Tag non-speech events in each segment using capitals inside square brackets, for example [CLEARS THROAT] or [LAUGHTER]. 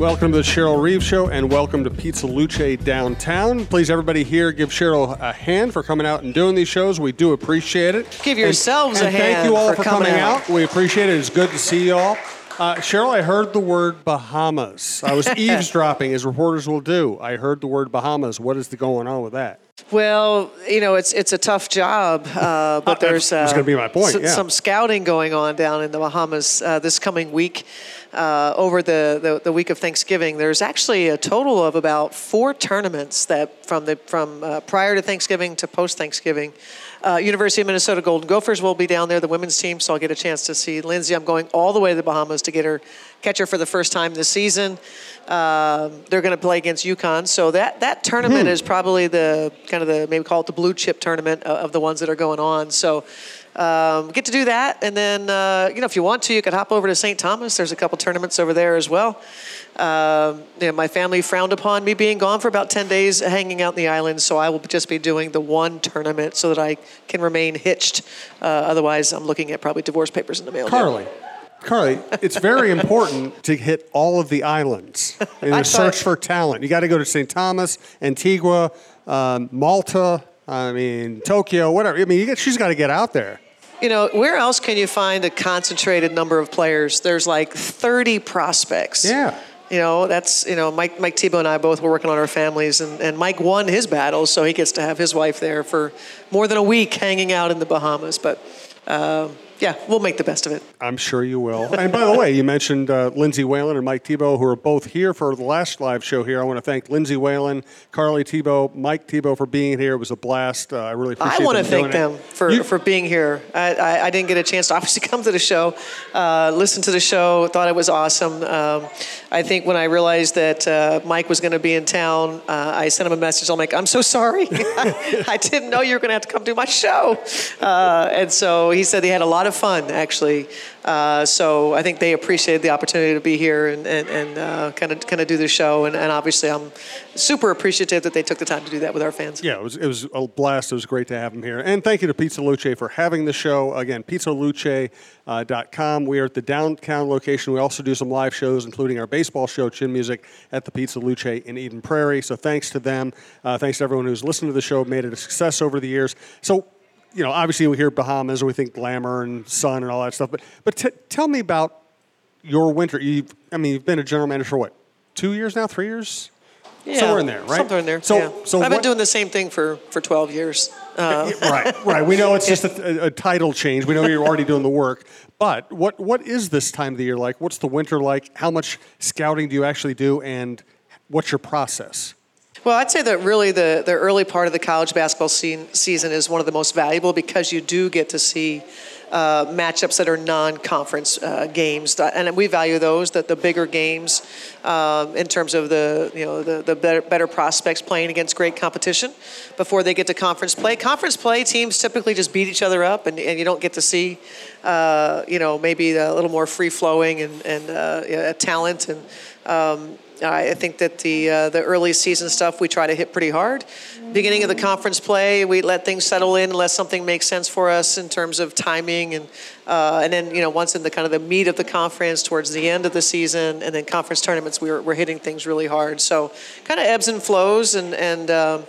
Welcome to the Cheryl Reeves Show and welcome to Pizza Luce downtown. Please, everybody here, give Cheryl a hand for coming out and doing these shows. We do appreciate it. Give yourselves and, a and hand thank you all for for, coming coming out. out. We appreciate it. It's good to see you all. Uh, Cheryl, I heard the word Bahamas. I was [LAUGHS] eavesdropping, as reporters will do. I heard the word Bahamas. What is the going on with that? Well, you know, it's it's a tough job, uh, [LAUGHS] but there's was gonna be my point, s- yeah. some scouting going on down in the Bahamas uh, this coming week. Uh, over the, the, the week of Thanksgiving, there's actually a total of about four tournaments that from the from uh, prior to Thanksgiving to post Thanksgiving. Uh, University of Minnesota Golden Gophers will be down there, the women's team, so I'll get a chance to see Lindsay. I'm going all the way to the Bahamas to get her catch her for the first time this season. Um, they're going to play against UConn, so that that tournament is probably the kind of the maybe call it the blue chip tournament of, of the ones that are going on. So. Um, get to do that, and then uh, you know if you want to, you could hop over to St. Thomas. There's a couple tournaments over there as well. Um, you know, my family frowned upon me being gone for about 10 days hanging out in the island, so I will just be doing the one tournament so that I can remain hitched. Uh, otherwise, I'm looking at probably divorce papers in the mail. Carly. Carly, it's very important to hit all of the islands [LAUGHS] in a search for talent. You got to go to St. Thomas, Antigua, um, Malta, I mean, Tokyo, whatever. I mean, you get, she's got to get out there. You know, where else can you find a concentrated number of players? There's like 30 prospects. Yeah. You know, that's, you know, Mike, Mike Thibault and I both were working on our families, and, and Mike won his battle, so he gets to have his wife there for more than a week hanging out in the Bahamas. But um, yeah, we'll make the best of it. I'm sure you will. And by the way, you mentioned uh, Lindsay Whalen and Mike Thibault, who are both here for the last live show here. I want to thank Lindsay Whalen, Carly Thibault, Mike Thibault for being here. It was a blast. Uh, I really appreciate it. I want to thank them it. for, You- for being here. I, I, I didn't get a chance to [LAUGHS] obviously come to the show, uh, listen to the show, thought it was awesome. Um, I think when I realized that uh, Mike was going to be in town, uh, I sent him a message. I'm like, I'm so sorry. [LAUGHS] I didn't know you were going to have to come do my show. Uh, and so he said he had a lot of fun, actually. Uh, so I think they appreciated the opportunity to be here and, and, kind of kind of do the show. And, and obviously, I'm super appreciative that they took the time to do that with our fans. Yeah, it was, it was a blast. It was great to have them here. And thank you to Pizza Luce for having the show. Again, pizzaluce.com. We are at the downtown location. We also do some live shows, including our baseball show, Chin Music, at the Pizza Luce in Eden Prairie. So thanks to them. Uh, thanks to everyone who's listened to the show, made it a success over the years. So, you know, obviously we hear Bahamas, and we think glamour and sun and all that stuff. But, but t- tell me about your winter. You've, I mean, you've been a general manager for what, two years now, three years? Somewhere in there, right? Somewhere in there. So- yeah. so I've been what- doing the same thing for, for 12 years. Uh, right, [LAUGHS] right. We know it's just a, a title change. We know you're already doing the work. But what what is this time of the year like? What's the winter like? How much scouting do you actually do, and what's your process? Well, I'd say that really the, the early part of the college basketball se- season is one of the most valuable because you do get to see uh, matchups that are non-conference uh, games, and we value those. That the bigger games, um, in terms of the you know the, the better, better prospects playing against great competition before they get to conference play. Conference play teams typically just beat each other up, and, and you don't get to see uh, you know maybe a little more free flowing and and uh, talent and. Um, I think that the uh, the early season stuff we try to hit pretty hard. Beginning of the conference play, we let things settle in unless something makes sense for us in terms of timing, and uh, and then you know once in the kind of the meat of the conference towards the end of the season, and then conference tournaments, we're we're hitting things really hard. So kind of ebbs and flows, and and. Um,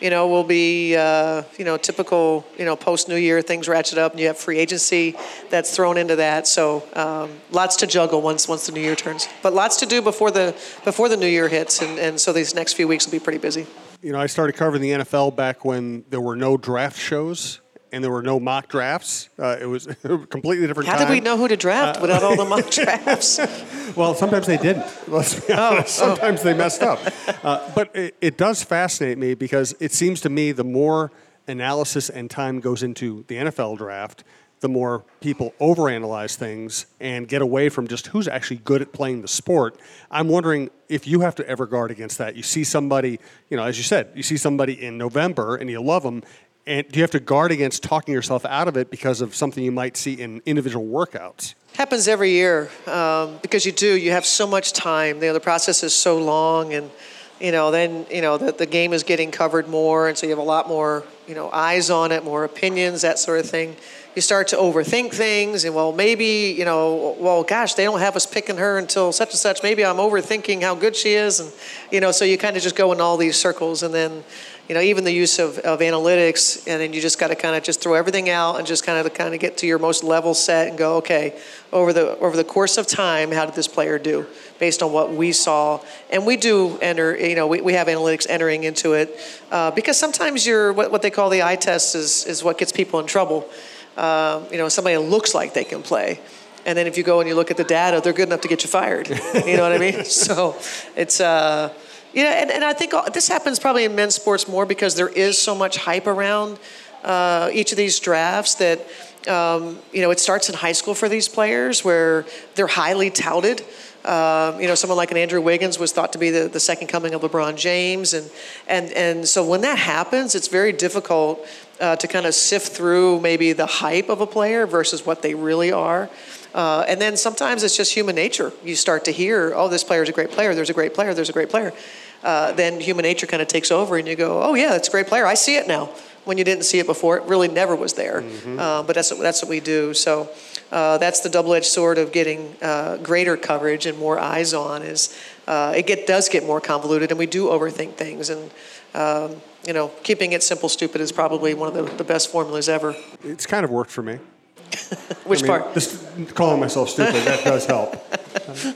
you know, will be, uh, you know, typical, you know, post New Year, things ratchet up, and you have free agency that's thrown into that. So um, lots to juggle once once the New Year turns, but lots to do before the before the New Year hits, and, and so these next few weeks will be pretty busy. You know, I started covering the NFL back when there were no draft shows and there were no mock drafts. Uh, it was [LAUGHS] a completely different How time. did we know who to draft without all the mock [LAUGHS] drafts? Well, sometimes they didn't. [LAUGHS] Let's be honest. Sometimes they messed up. Uh, but it, it does fascinate me because it seems to me the more analysis and time goes into the NFL draft, the more people overanalyze things and get away from just who's actually good at playing the sport. I'm wondering if you have to ever guard against that. You see somebody, you know, as you said, you see somebody in November and you love them. And do you have to guard against talking yourself out of it because of something you might see in individual workouts? happens every year um, because you do. You have so much time. You know, the process is so long, and you know, then you know the, the game is getting covered more, and so you have a lot more you know eyes on it, more opinions, that sort of thing. You start to overthink things, and well, maybe you know, well, gosh, they don't have us picking her until such and such. Maybe I'm overthinking how good she is, and you know, so you kind of just go in all these circles, and then you know, even the use of, of analytics, and then you just got to kind of just throw everything out and just kind of kind of get to your most level set and go, okay, over the over the course of time, how did this player do based on what we saw? And we do enter, you know, we, we have analytics entering into it uh, because sometimes you're what, what they call the eye test is is what gets people in trouble. Um, you know, somebody looks like they can play. And then if you go and you look at the data, they're good enough to get you fired. You know what I mean? [LAUGHS] So it's, uh, yeah, and, and I think this happens probably in men's sports more because there is so much hype around uh, each of these drafts that um, you know it starts in high school for these players where they're highly touted. Uh, you know, someone like an Andrew Wiggins was thought to be the, the second coming of LeBron James, and and and so when that happens, it's very difficult uh, to kind of sift through maybe the hype of a player versus what they really are. Uh, and then sometimes it's just human nature. You start to hear, oh, this player is a great player. There's a great player. There's a great player uh, then human nature kind of takes over and you go, oh, yeah, that's a great player. I see it now. When you didn't see it before, it really never was there. Mm-hmm. Uh, but that's what, that's what we do. So uh, that's the double-edged sword of getting uh, greater coverage and more eyes on. Is uh, it get, does get more convoluted, and we do overthink things. And um, you know, keeping it simple, stupid is probably one of the, the best formulas ever. It's kind of worked for me. [LAUGHS] Which I mean, part? Just calling myself stupid, that does help.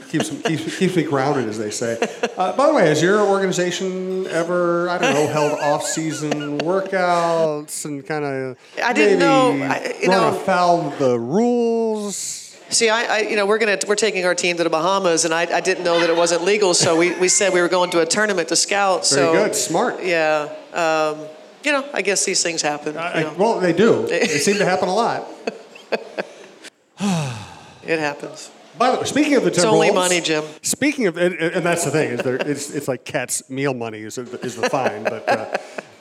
keeps, keeps, keeps me grounded, as they say. Uh, by the way, has your organization ever, I don't know, held off-season workouts and kind of I didn't know, I, you run know, afoul of the rules? See, I, I, you know, we're gonna we're taking our team to the Bahamas, and I, I didn't know that it wasn't legal, so we, we said we were going to a tournament to scout. Very so good, smart. Yeah, um, you know, I guess these things happen. I, you know. well, they do. [LAUGHS] they seem to happen a lot. It happens. By the way, speaking of the Timberwolves, It's only money, Jim. Speaking of, and, and that's the thing is there, it's, it's like cat's meal money is, is the fine. But uh,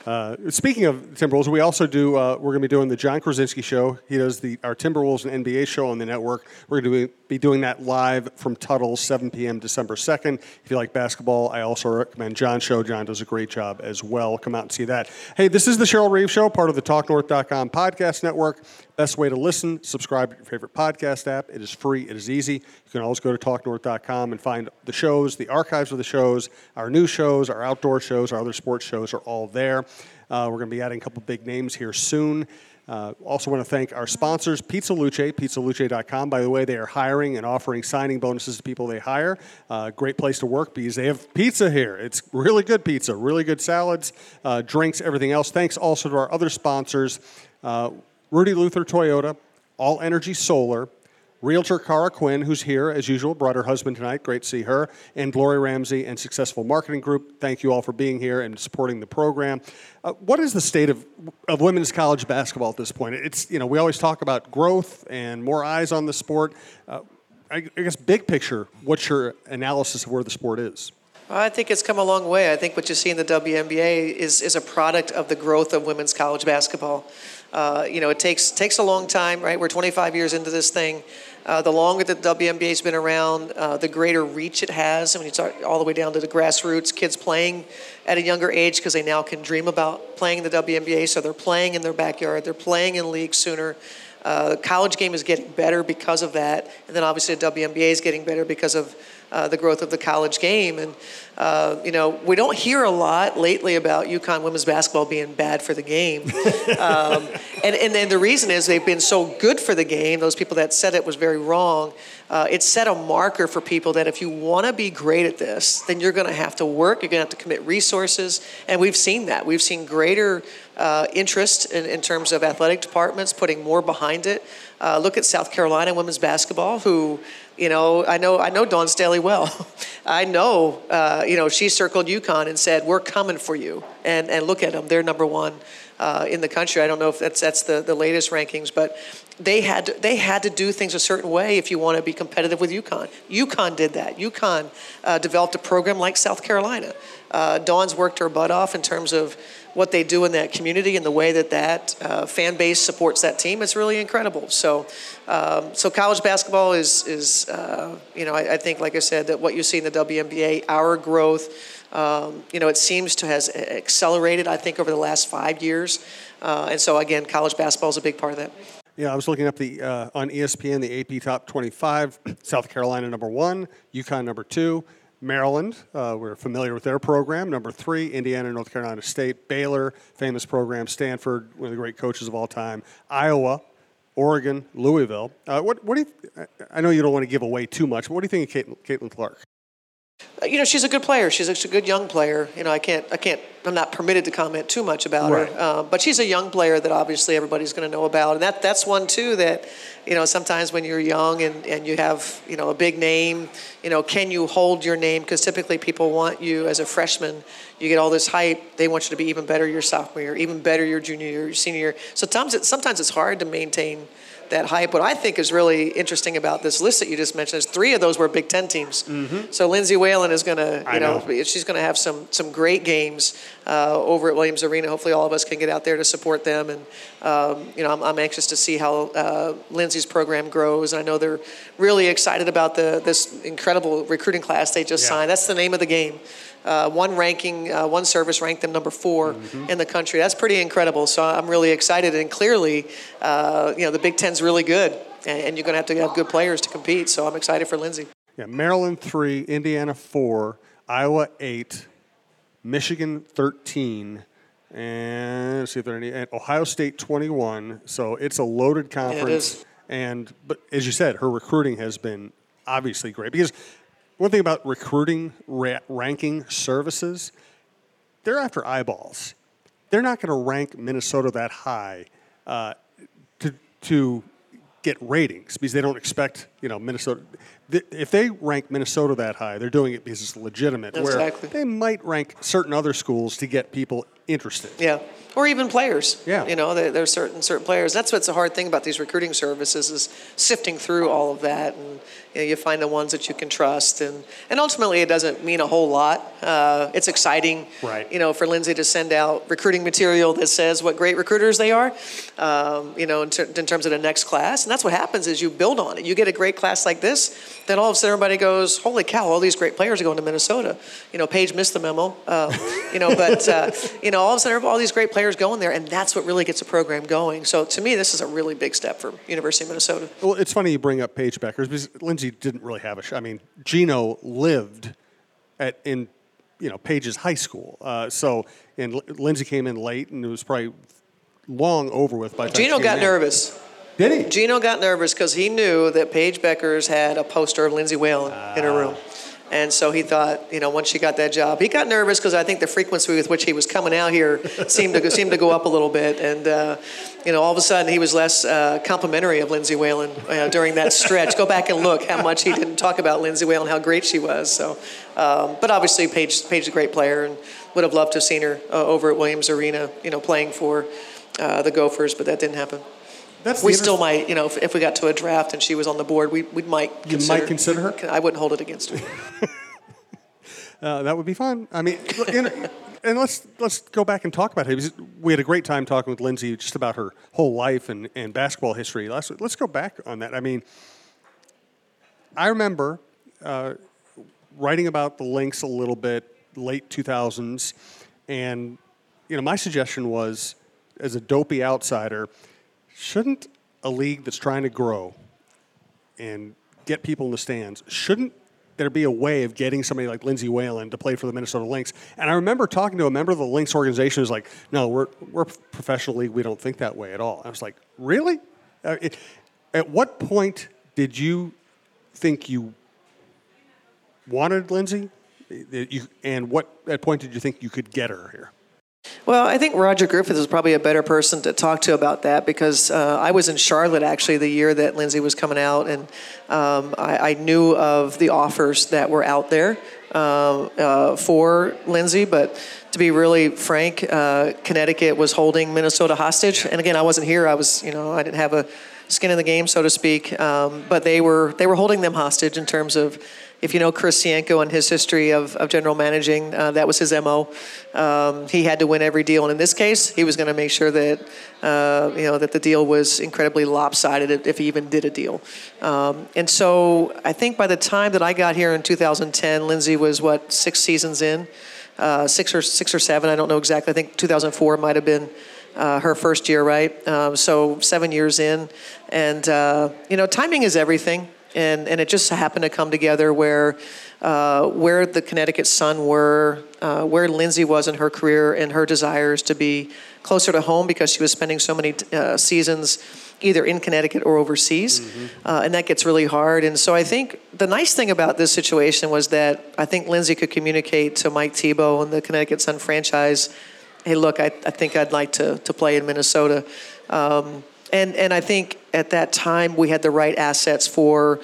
uh, speaking of Timberwolves, we also do. Uh, we're going to be doing the Jon Krawczynski show. He does the our Timberwolves and NBA show on the network. We're going to be doing that live from Tuttle, 7 p.m. December 2nd. If you like basketball, I also recommend Jon's show. John does a great job as well. Come out and see that. Hey, this is the Cheryl Reeve Show, part of the TalkNorth.com podcast network. Best way to listen, subscribe to your favorite podcast app. It is free, it is easy. You can always go to talknorth.com and find the shows, the archives of the shows, our new shows, our outdoor shows, our other sports shows are all there. Uh, we're going to be adding a couple big names here soon. Uh, also want to thank our sponsors, Pizza Luce, pizzaluce.com. By the way, they are hiring and offering signing bonuses to people they hire. Uh, great place to work because they have pizza here. It's really good pizza, really good salads, uh, drinks, everything else. Thanks also to our other sponsors. Rudy Luther Toyota, All Energy Solar, Realtor Cara Quinn, who's here as usual, brought her husband tonight. Great to see her. And Gloria Ramsey and Successful Marketing Group. Thank you all for being here and supporting the program. Uh, what is the state of, of women's college basketball at this point? It's, you know, we always talk about growth and more eyes on the sport. Uh, I, I guess, big picture, what's your analysis of where the sport is? I think it's come a long way. I think what you see in the WNBA is, is a product of the growth of women's college basketball. Uh, you know, it takes takes a long time, right? We're 25 years into this thing. Uh, the longer the WNBA's been around, uh, the greater reach it has. I mean, it's all the way down to the grassroots, kids playing at a younger age because they now can dream about playing the WNBA. So they're playing in their backyard, they're playing in leagues sooner. Uh, college game is getting better because of that, and then obviously the WNBA is getting better because of uh, the growth of the college game. And, uh, you know, we don't hear a lot lately about UConn women's basketball being bad for the game. [LAUGHS] um, and, and then the reason is they've been so good for the game, those people that said it was very wrong. Uh, it set a marker for people that if you want to be great at this, then you're going to have to work, you're going to have to commit resources. And we've seen that. We've seen greater uh, interest in, in, terms of athletic departments putting more behind it. Uh, look at South Carolina women's basketball, who you know, I know I know Dawn Staley well. [LAUGHS] I know, uh, you know, she circled UConn and said, "We're coming for you." And and look at them; they're number one uh, in the country. I don't know if that's that's the, the latest rankings, but they had to, they had to do things a certain way if you want to be competitive with UConn. UConn did that. UConn uh, developed a program like South Carolina. Uh, Dawn's worked her butt off in terms of what they do in that community and the way that that uh, fan base supports that team is really incredible. So, um, so college basketball is is uh, you know I, I, think like I said that what you see in the WNBA, our growth. Um, you know, it seems to has accelerated, I think, over the last five years. Uh, and so, again, college basketball is a big part of that. Yeah, I was looking up the uh, on ESPN the AP top 25. South Carolina number one, UConn number two, Maryland. Uh, we're familiar with their program. Number three, Indiana, North Carolina State, Baylor, famous program, Stanford, one of the great coaches of all time, Iowa, Oregon, Louisville. Uh, what, what do you? I know you don't want to give away too much, but what do you think of Caitlin, Caitlin Clark? Uh, you know, she's a good player. She's a, she's a, good young player. You know, I can't, I can't, I'm not permitted to comment too much about right. her. Uh, but she's a young player that obviously everybody's going to know about, and that that's one too that, you know, sometimes when you're young and, and you have you know a big name, you know, can you hold your name? Because typically people want you as a freshman. You get all this hype. They want you to be even better your sophomore year, even better your junior year, your senior year. So sometimes it, sometimes it's hard to maintain that hype. What I think is really interesting about this list that you just mentioned is three of those were Big Ten teams. Mm-hmm. So Lindsay Whalen is going to, you know, know, she's going to have some some great games uh, over at Williams Arena. Hopefully, all of us can get out there to support them. And um, you know, I'm, I'm, anxious to see how uh, Lindsay's program grows. And I know they're really excited about the this incredible recruiting class they just yeah. signed. That's the name of the game. Uh, one ranking, uh, one service ranked them number 4 mm-hmm. in the country. That's pretty incredible. So I'm really excited. And clearly, uh, you know, the Big Ten's really good, and, and you're going to have to have good players to compete. So I'm excited for Lindsay. Yeah, Maryland three, Indiana four, Iowa eight, Michigan thirteen, and see if there are any. And Ohio State twenty-one. So it's a loaded conference. Yeah, and but as you said, her recruiting has been obviously great because one thing about recruiting ra- ranking services, they're after eyeballs. They're not going to rank Minnesota that high uh, to to get ratings because they don't expect you know Minnesota. If they rank Minnesota that high, they're doing it because it's legitimate. Exactly. Where they might rank certain other schools to get people interested. Yeah or even players. Yeah. You know, there, there's certain certain players. That's what's a hard thing about these recruiting services is sifting through all of that, and you, know, you find the ones that you can trust, and and ultimately it doesn't mean a whole lot. Uh, it's exciting, right? You know, for Lindsay to send out recruiting material that says what great recruiters they are. Um, you know, in, ter- in terms of the next class, and that's what happens is you build on it. You get a great class like this, then all of a sudden everybody goes, "Holy cow! All these great players are going to Minnesota." You know, Paige missed the memo. Uh, you know, but uh, you know, all of a sudden all these great players going there, and that's what really gets a program going. So to me, this is a really big step for University of Minnesota. Well, it's funny you bring up Paige Bueckers because Lindsay didn't really have a. Sh- I mean, Geno lived at in you know Paige's high school, uh, so and L- Lindsay came in late, and it was probably long over with by the Geno got in. nervous. Did he? Geno got nervous because he knew that Paige Bueckers had a poster of Lindsay Whalen uh, in her room. And so he thought, you know, once she got that job, he got nervous because I think the frequency with which he was coming out here [LAUGHS] seemed to seemed to go up a little bit, and uh, you know, all of a sudden he was less uh, complimentary of Lindsay Whalen uh, during that stretch. go back and look how much he didn't talk about Lindsay Whalen, how great she was. So, um, but obviously Paige Paige's a great player, and would have loved to have seen her uh, over at Williams Arena, you know, playing for uh, the Gophers, but that didn't happen. That's we still might, you know, if, if, we got to a draft and she was on the board, we, we might you consider, might consider her. I wouldn't hold it against her. [LAUGHS] uh, that would be fun. I mean, and let's let's go back and talk about it. We had a great time talking with Lindsay just about her whole life and, and basketball history. Let's let's go back on that. I mean, I remember uh, writing about the Lynx a little bit late 2000s, and you know, my suggestion was as a dopey outsider shouldn't a league that's trying to grow and get people in the stands, shouldn't there be a way of getting somebody like Lindsay Whalen to play for the Minnesota Lynx? And I remember talking to a member of the Lynx organization who's like, no, we're, we're a professional league. We don't think that way at all. I was like, really? Uh, at what point did you think you wanted Lindsay? You, and what at point did you think you could get her here? Well, I think Roger Griffith is probably a better person to talk to about that because uh, I was in Charlotte actually the year that Lindsay was coming out, and um, I, I, knew of the offers that were out there uh, uh, for Lindsay. But to be really frank, uh, Connecticut was holding Minnesota hostage, and again, I wasn't here. I was, you know, I didn't have a skin in the game, so to speak. Um, but they were they were holding them hostage in terms of if you know Chris Sienko and his history of, of general managing, uh, that was his MO. Um, he had to win every deal, and in this case, he was going to make sure that uh, you know that the deal was incredibly lopsided if he even did a deal. Um, and so I think by the time that I got here in 2010, Lindsay was what six seasons in. uh, six or six or seven. I don't know exactly. I think 2004 might have been uh, her first year, right? Um, so seven years in, and uh, you know, timing is everything, and and it just happened to come together where. Uh, where the Connecticut Sun were, uh, where Lindsay was in her career, and her desires to be closer to home because she was spending so many uh, seasons either in Connecticut or overseas, mm-hmm. uh, and that gets really hard. And so I think the nice thing about this situation was that I think Lindsay could communicate to Mike Thibault and the Connecticut Sun franchise hey, look, I, I think I'd like to, to play in Minnesota. Um, and, and I think at that time we had the right assets for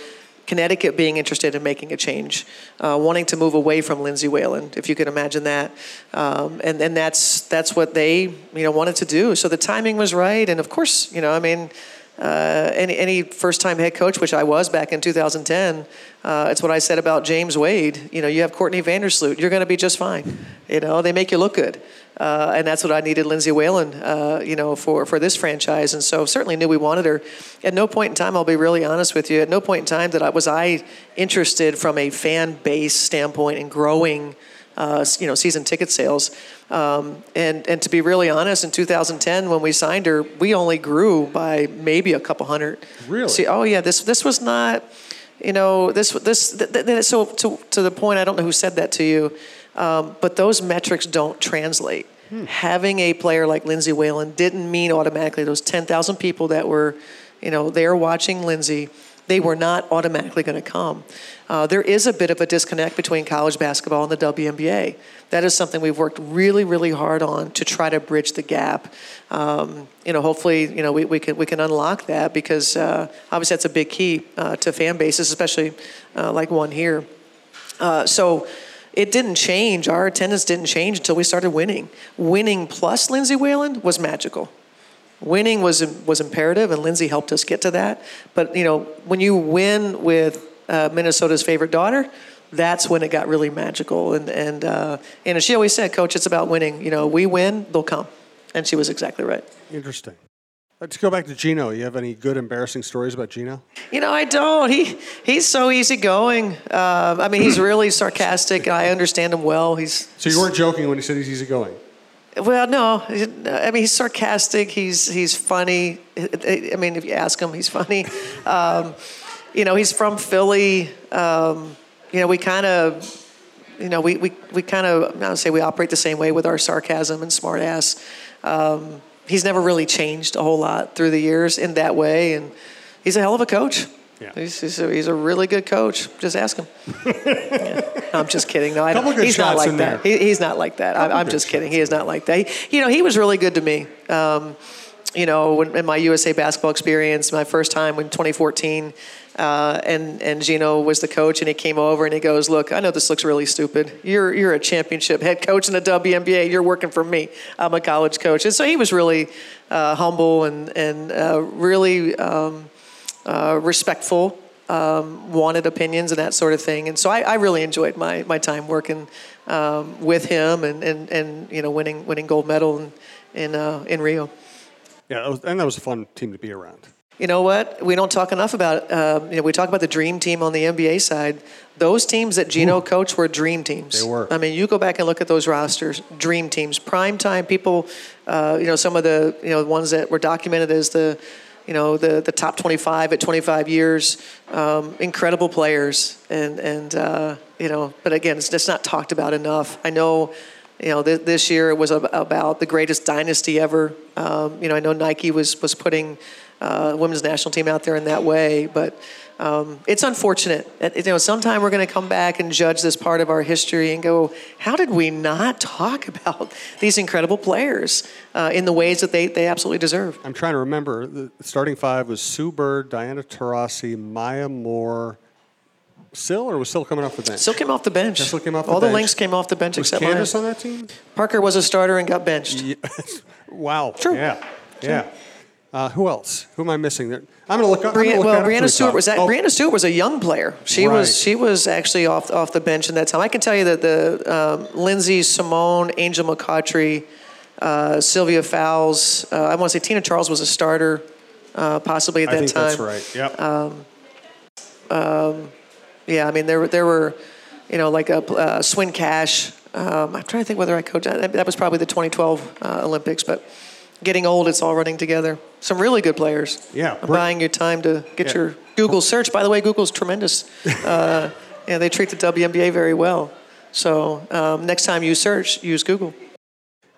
Connecticut being interested in making a change, uh, wanting to move away from Lindsay Whalen, if you can imagine that. Um, and, and that's, that's what they you know, wanted to do. So the timing was right. And of course, you know, I mean, uh, any, any first time head coach, which I was back in 2010, uh, it's what I said about James Wade. You know, you have Courtney Vandersloot, you're going to be just fine. You know, they make you look good. Uh, and that's what I needed Lindsay Whalen, uh, you know, for, for this franchise. And so certainly knew we wanted her. At no point in time, I'll be really honest with you, at no point in time that I was I interested from a fan base standpoint in growing, uh, you know, season ticket sales. Um, and, and to be really honest, in 2010, when we signed her, we only grew by maybe a couple hundred. Really? See, oh yeah, this, this was not, you know, this, this, th- th- so to, to the point, I don't know who said that to you, um, but those metrics don't translate. Hmm. Having a player like Lindsay Whalen didn't mean automatically those 10,000 people that were, you know, there watching Lindsay, they were not automatically going to come. Uh, there is a bit of a disconnect between college basketball and the WNBA. That is something we've worked really, really hard on to try to bridge the gap. Um, you know, hopefully, you know, we, we can we can unlock that because uh, obviously that's a big key uh, to fan bases, especially uh, like one here. Uh, so it didn't change. Our attendance didn't change until we started winning. Winning plus Lindsay Whalen was magical. Winning was was imperative, and Lindsay helped us get to that. But you know, when you win with uh, Minnesota's favorite daughter, that's when it got really magical. And and uh, and she always said, "Coach, it's about winning. You know, we win, they'll come." And she was exactly right. Interesting. Let's go back to Geno. You have any good embarrassing stories about Geno? You know, I don't. He he's so easygoing. Uh, I mean, he's really sarcastic. I understand him well. He's so you weren't joking when you said he's easygoing. Well, no. I mean, he's sarcastic. He's he's funny. I mean, if you ask him, he's funny. [LAUGHS] Um, you know, he's from Philly. Um, you know, we kind of, you know, we we, we kind of, I would say we operate the same way with our sarcasm and smartass. Um, he's never really changed a whole lot through the years in that way, and he's a hell of a coach. Yeah. He's, he's, a, he's a really good coach. Just ask him. yeah. [LAUGHS] no, I'm just kidding. No, I don't. He's not like that. He, he's not like that. I, am just kidding. He is not like that. He, you know, he was really good to me. Um, you know, when, in my USA basketball experience, my first time in 2014, uh, and and Geno was the coach, and he came over and he goes, "Look, I know this looks really stupid. You're you're a championship head coach in the WNBA. You're working for me. I'm a college coach." And so he was really uh, humble and and uh, really um, uh, respectful. Um, wanted opinions and that sort of thing, and so I, I really enjoyed my my time working um, with him and, and and you know winning winning gold medal in in, uh, in Rio. Yeah, was, and that was a fun team to be around. You know what? We don't talk enough about. Um, you know, we talk about the dream team on the NBA side. Those teams that Geno Ooh. coached were dream teams. They were. I mean, you go back and look at those rosters, dream teams, prime time people. Uh, you know, some of the you know ones that were documented as the, you know, the the top 25 at 25 years. Um, incredible players, and and uh, you know, but again, it's just not talked about enough. I know you know, th- this year it was about the greatest dynasty ever. Um, you know, I know Nike was was putting uh, women's national team out there in that way. But um, it's unfortunate. You know, sometime we're going to come back and judge this part of our history and go, how did we not talk [LAUGHS] about these incredible players uh, in the ways that they, they absolutely deserve? I'm trying to remember. The starting five was Sue Bird, Diana Taurasi, Maya Moore. Syl, or was Syl coming off the bench? Syl came off the bench. Came off the All bench. the Lynx came off the bench was except Candace mine. on that team? Parker was a starter and got benched. Yeah. [LAUGHS] wow. True. Yeah. Yeah. Uh, who else? Who am I missing? There? I'm going to look up. Breanna, well, Breanna Stewart was that, oh. Breanna Stewart was a young player. She right. was she was actually off off the bench in that time. I can tell you that the um, Lindsay Simone, Angel McCoughtry, uh, Sylvia Fowles. Uh, I want to say Tina Charles was a starter, uh, possibly at that I think time. That's right. Yep. Um, um, yeah, I mean there there were, you know, like a uh, Swin Cash. Um, I'm trying to think whether I coached. That that was probably the 2012 uh, Olympics, but getting old, it's all running together. Some really good players. Yeah, I'm buying your time to get Yeah. your Google search. By the way, Google's tremendous. [LAUGHS] Uh, yeah, they treat the WNBA very well. So um, next time you search, use Google.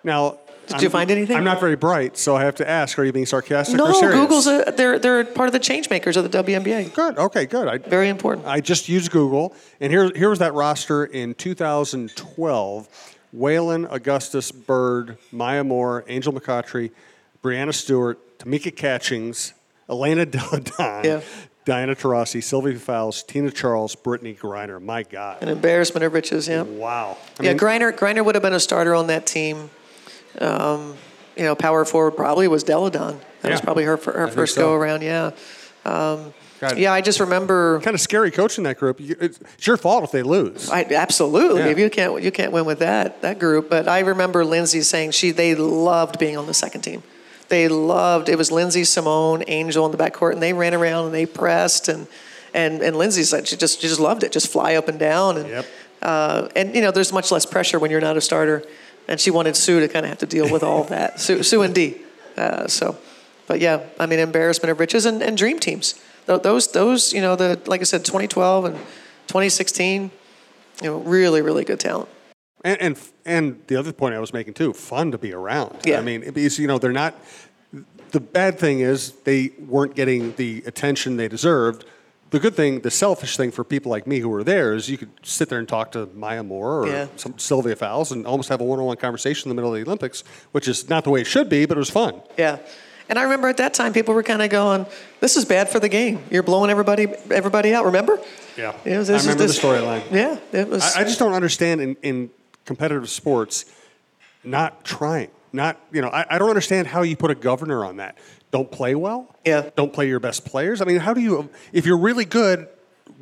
Now, Did you find anything? I'm not very bright, so I have to ask: Are you being sarcastic No, or serious? Google's a, they're they're part of the change makers of the WNBA. good. Okay, good. I, Very important. I just used Google, and here, here was that roster in 2012: Whalen, Augustus, Bird, Maya Moore, Angel McCoughtry, Breanna Stewart, Tamika Catchings, Elena [LAUGHS] Delle Donne, Yeah. Diana Taurasi, Sylvia Fowles, Tina Charles, Brittney Griner. My God! An embarrassment of riches. Yeah. Wow. I yeah, mean, Griner Griner would have been a starter on that team. Um, you know, power forward probably was Delle Donne. That was probably her her first so. go around. Yeah. Um, God. yeah, I just remember. kind of scary coaching that group. It's, your fault if they lose. I, absolutely. Yeah. You can't you can't win with that that group. But I remember Lindsay saying she they loved being on the second team. They loved it was Lindsay, Simone, Angel in the backcourt, and they ran around and they pressed and and and Lindsay said she just she just loved it, just fly up and down and Yep. uh, and you know there's much less pressure when you're not a starter. And she wanted Sue to kind of have to deal with all that. [LAUGHS] Sue, Sue and D. Uh, so, but yeah, I mean embarrassment of riches and, and dream teams. Tho- Those those you know the like I said 2012 and 2016 you know, really, really good talent. And, and and the other point I was making too, fun to be around. Yeah. I mean, because you know they're not. The bad thing is they weren't getting the attention they deserved. The good thing, the selfish thing for people like me who were there is you could sit there and talk to Maya Moore or Yeah. some Sylvia Fowles and almost have a one-on-one conversation in the middle of the Olympics, which is not the way it should be, but it was fun. Yeah. And I remember at that time people were kind of going, "This is bad for the game. You're blowing everybody everybody out." Remember? Yeah. It was- I this is- remember the storyline. Yeah, it was. I, I just don't understand in, in competitive sports not trying. Not, you know, I, I don't understand how you put a governor on that. Don't play well? Yeah. Don't play your best players? I mean, how do you, if you're really good,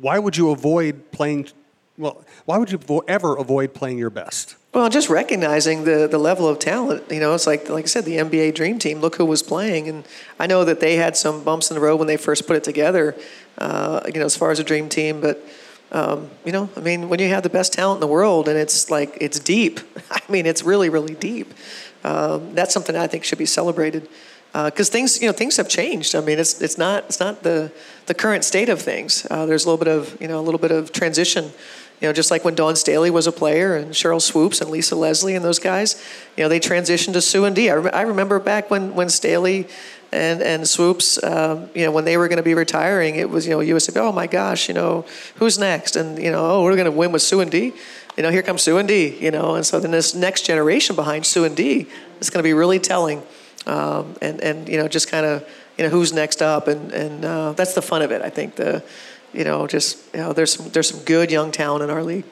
why would you avoid playing, well, why would you ever avoid playing your best? Well, just recognizing the, the level of talent, you know, it's like like I said, the NBA Dream Team. Look who was playing, and I know that they had some bumps in the road when they first put it together, uh, you know, as far as a Dream Team. But um, you know, I mean, when you have the best talent in the world and it's like it's deep, [LAUGHS] I mean, it's really really deep. Um, that's something I think should be celebrated because things you know things have changed. I mean, it's it's not it's not the the current state of things. Uh, there's a little bit of you know a little bit of transition. You know, just like when Dawn Staley was a player and Sheryl Swoopes and Lisa Leslie and those guys, you know, they transitioned to Sue and D. I, rem- I remember back when when Staley and and Swoopes, um, you know, when they were going to be retiring, it was you know would oh my gosh, you know, who's next? And you know, oh, we're going to win with Sue and D. You know, here comes Sue and D. You know, and so then this next generation behind Sue and D is going to be really telling, um, and and you know, just kind of you know who's next up, and and uh, that's the fun of it. I think the, you know, just you know, there's some there's some good young talent in our league.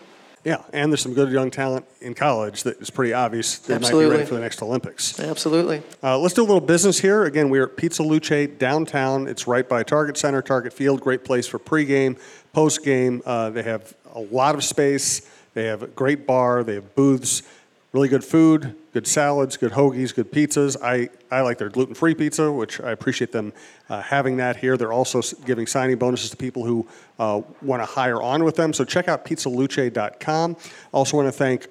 Yeah, and there's some good young talent in college that is pretty obvious they might be Absolutely. ready for the next Olympics. Absolutely. Uh, let's do a little business here. Again, we're at Pizza Luce downtown. It's right by Target Center, Target Field. Great place for pregame, postgame. Uh, they have a lot of space. They have a great bar. They have booths. Really good food, good salads, good hoagies, good pizzas. I, I like their gluten free pizza, which I appreciate them uh, having that here. They're also giving signing bonuses to people who uh, want to hire on with them. So check out pizzaluce.com. Also, want to thank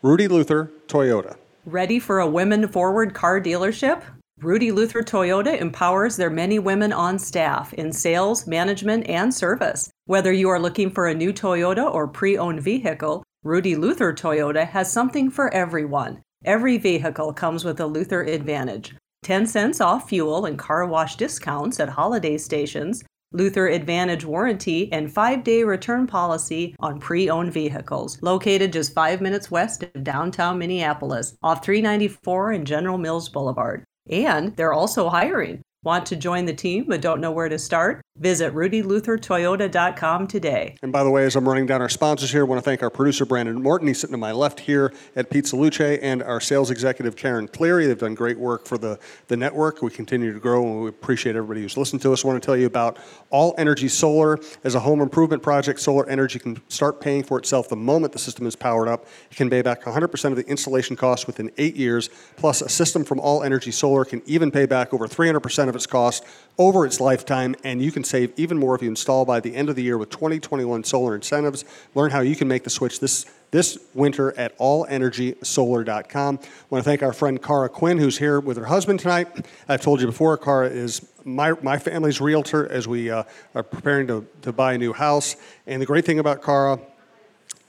Rudy Luther Toyota. Ready for a women forward car dealership? Rudy Luther Toyota empowers their many women on staff in sales, management, and service. Whether you are looking for a new Toyota or pre owned vehicle, Rudy Luther Toyota has something for everyone. Every vehicle comes with a Luther Advantage 10 cents off fuel and car wash discounts at holiday stations, Luther Advantage warranty, and five day return policy on pre owned vehicles. Located just five minutes west of downtown Minneapolis, off 394 and General Mills Boulevard. And they're also hiring. Want to join the team but don't know where to start? Visit rudyluthertoyota.com today. And by the way, as I'm running down our sponsors here, I want to thank our producer, Brandon Morton. He's sitting to my left here at Pizza Luce, and our sales executive, Karen Cleary. They've done great work for the, the network. We continue to grow, and we appreciate everybody who's listened to us. I want to tell you about All Energy Solar. As a home improvement project, solar energy can start paying for itself the moment the system is powered up. It can pay back 100% of the installation costs within eight years. Plus, a system from All Energy Solar can even pay back over 300% of its cost over its lifetime, and you can save even more if you install by the end of the year with 2021 solar incentives. Learn how you can make the switch this this winter at allenergysolar.com. I want to thank our friend Cara Quinn, who's here with her husband tonight. I've told you before, Cara is my, my family's realtor as we uh, are preparing to, to buy a new house. And the great thing about Cara,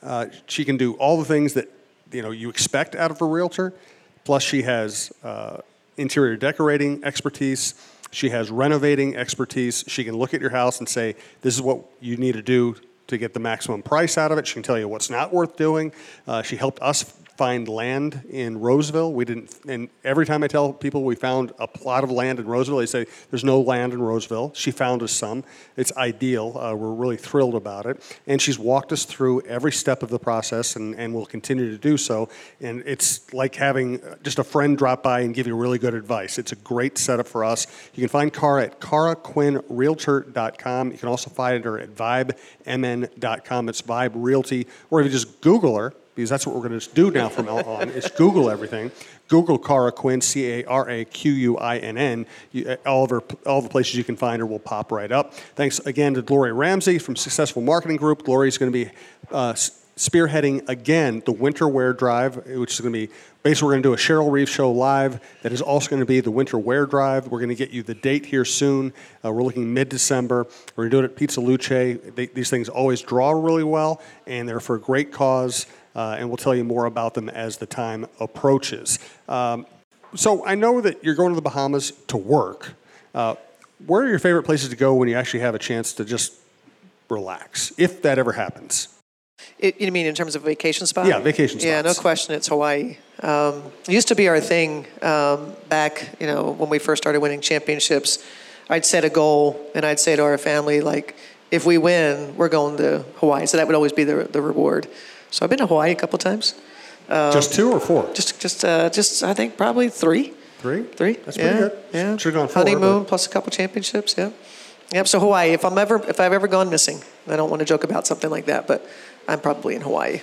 uh, she can do all the things that you know you expect out of a realtor. Plus, she has uh, interior decorating expertise. She has renovating expertise. She can look at your house and say, "This is what you need to do to get the maximum price out of it. She can tell you what's not worth doing. Uh, she helped us find land in Roseville. We didn't, and every time I tell people we found a plot of land in Roseville, they say there's no land in Roseville. She found us some. It's ideal. Uh, we're really thrilled about it, and she's walked us through every step of the process, and, and will continue to do so. And it's like having just a friend drop by and give you really good advice. It's a great setup for us. You can find Cara at caraquinnrealtor.com. You can also find her at vibemn.com. It's Vibe Realty, or if you just Google her because that's what we're going to do now from now on is Google everything. Google Cara Quinn, C A R A Q U I N N. All of her, all the places you can find her will pop right up. Thanks again to Gloria Ramsey from Successful Marketing Group. Gloria's going to be uh, spearheading again the Winter Wear Drive, which is going to be basically we're going to do a Cheryl Reeve show live. That is also going to be the Winter Wear Drive. We're going to get you the date here soon. Uh, we're looking mid-December. We're going to do it at Pizza Luce. They, these things always draw really well, and they're for a great cause uh, and we'll tell you more about them as the time approaches. Um, so I know that you're going to the Bahamas to work. Uh, where are your favorite places to go when you actually have a chance to just relax, if that ever happens? It, you mean in terms of vacation spots? Yeah, vacation spots. Yeah, no question. It's Hawaii. Um, it used to be our thing um, back, you know, when we first started winning championships. I'd set a goal, and I'd say to our family, like, if we win, we're going to Hawaii. So that would always be the, the reward. So I've been to Hawaii a couple times. Um, just two or four? Just, just, uh, just. I think probably three. Three. Three. That's yeah, pretty good. Yeah. Should have gone four. Honeymoon but... plus a couple championships. Yeah. Yep. So Hawaii. If I'm ever, if I've ever gone missing, I don't want to joke about something like that, but I'm probably in Hawaii.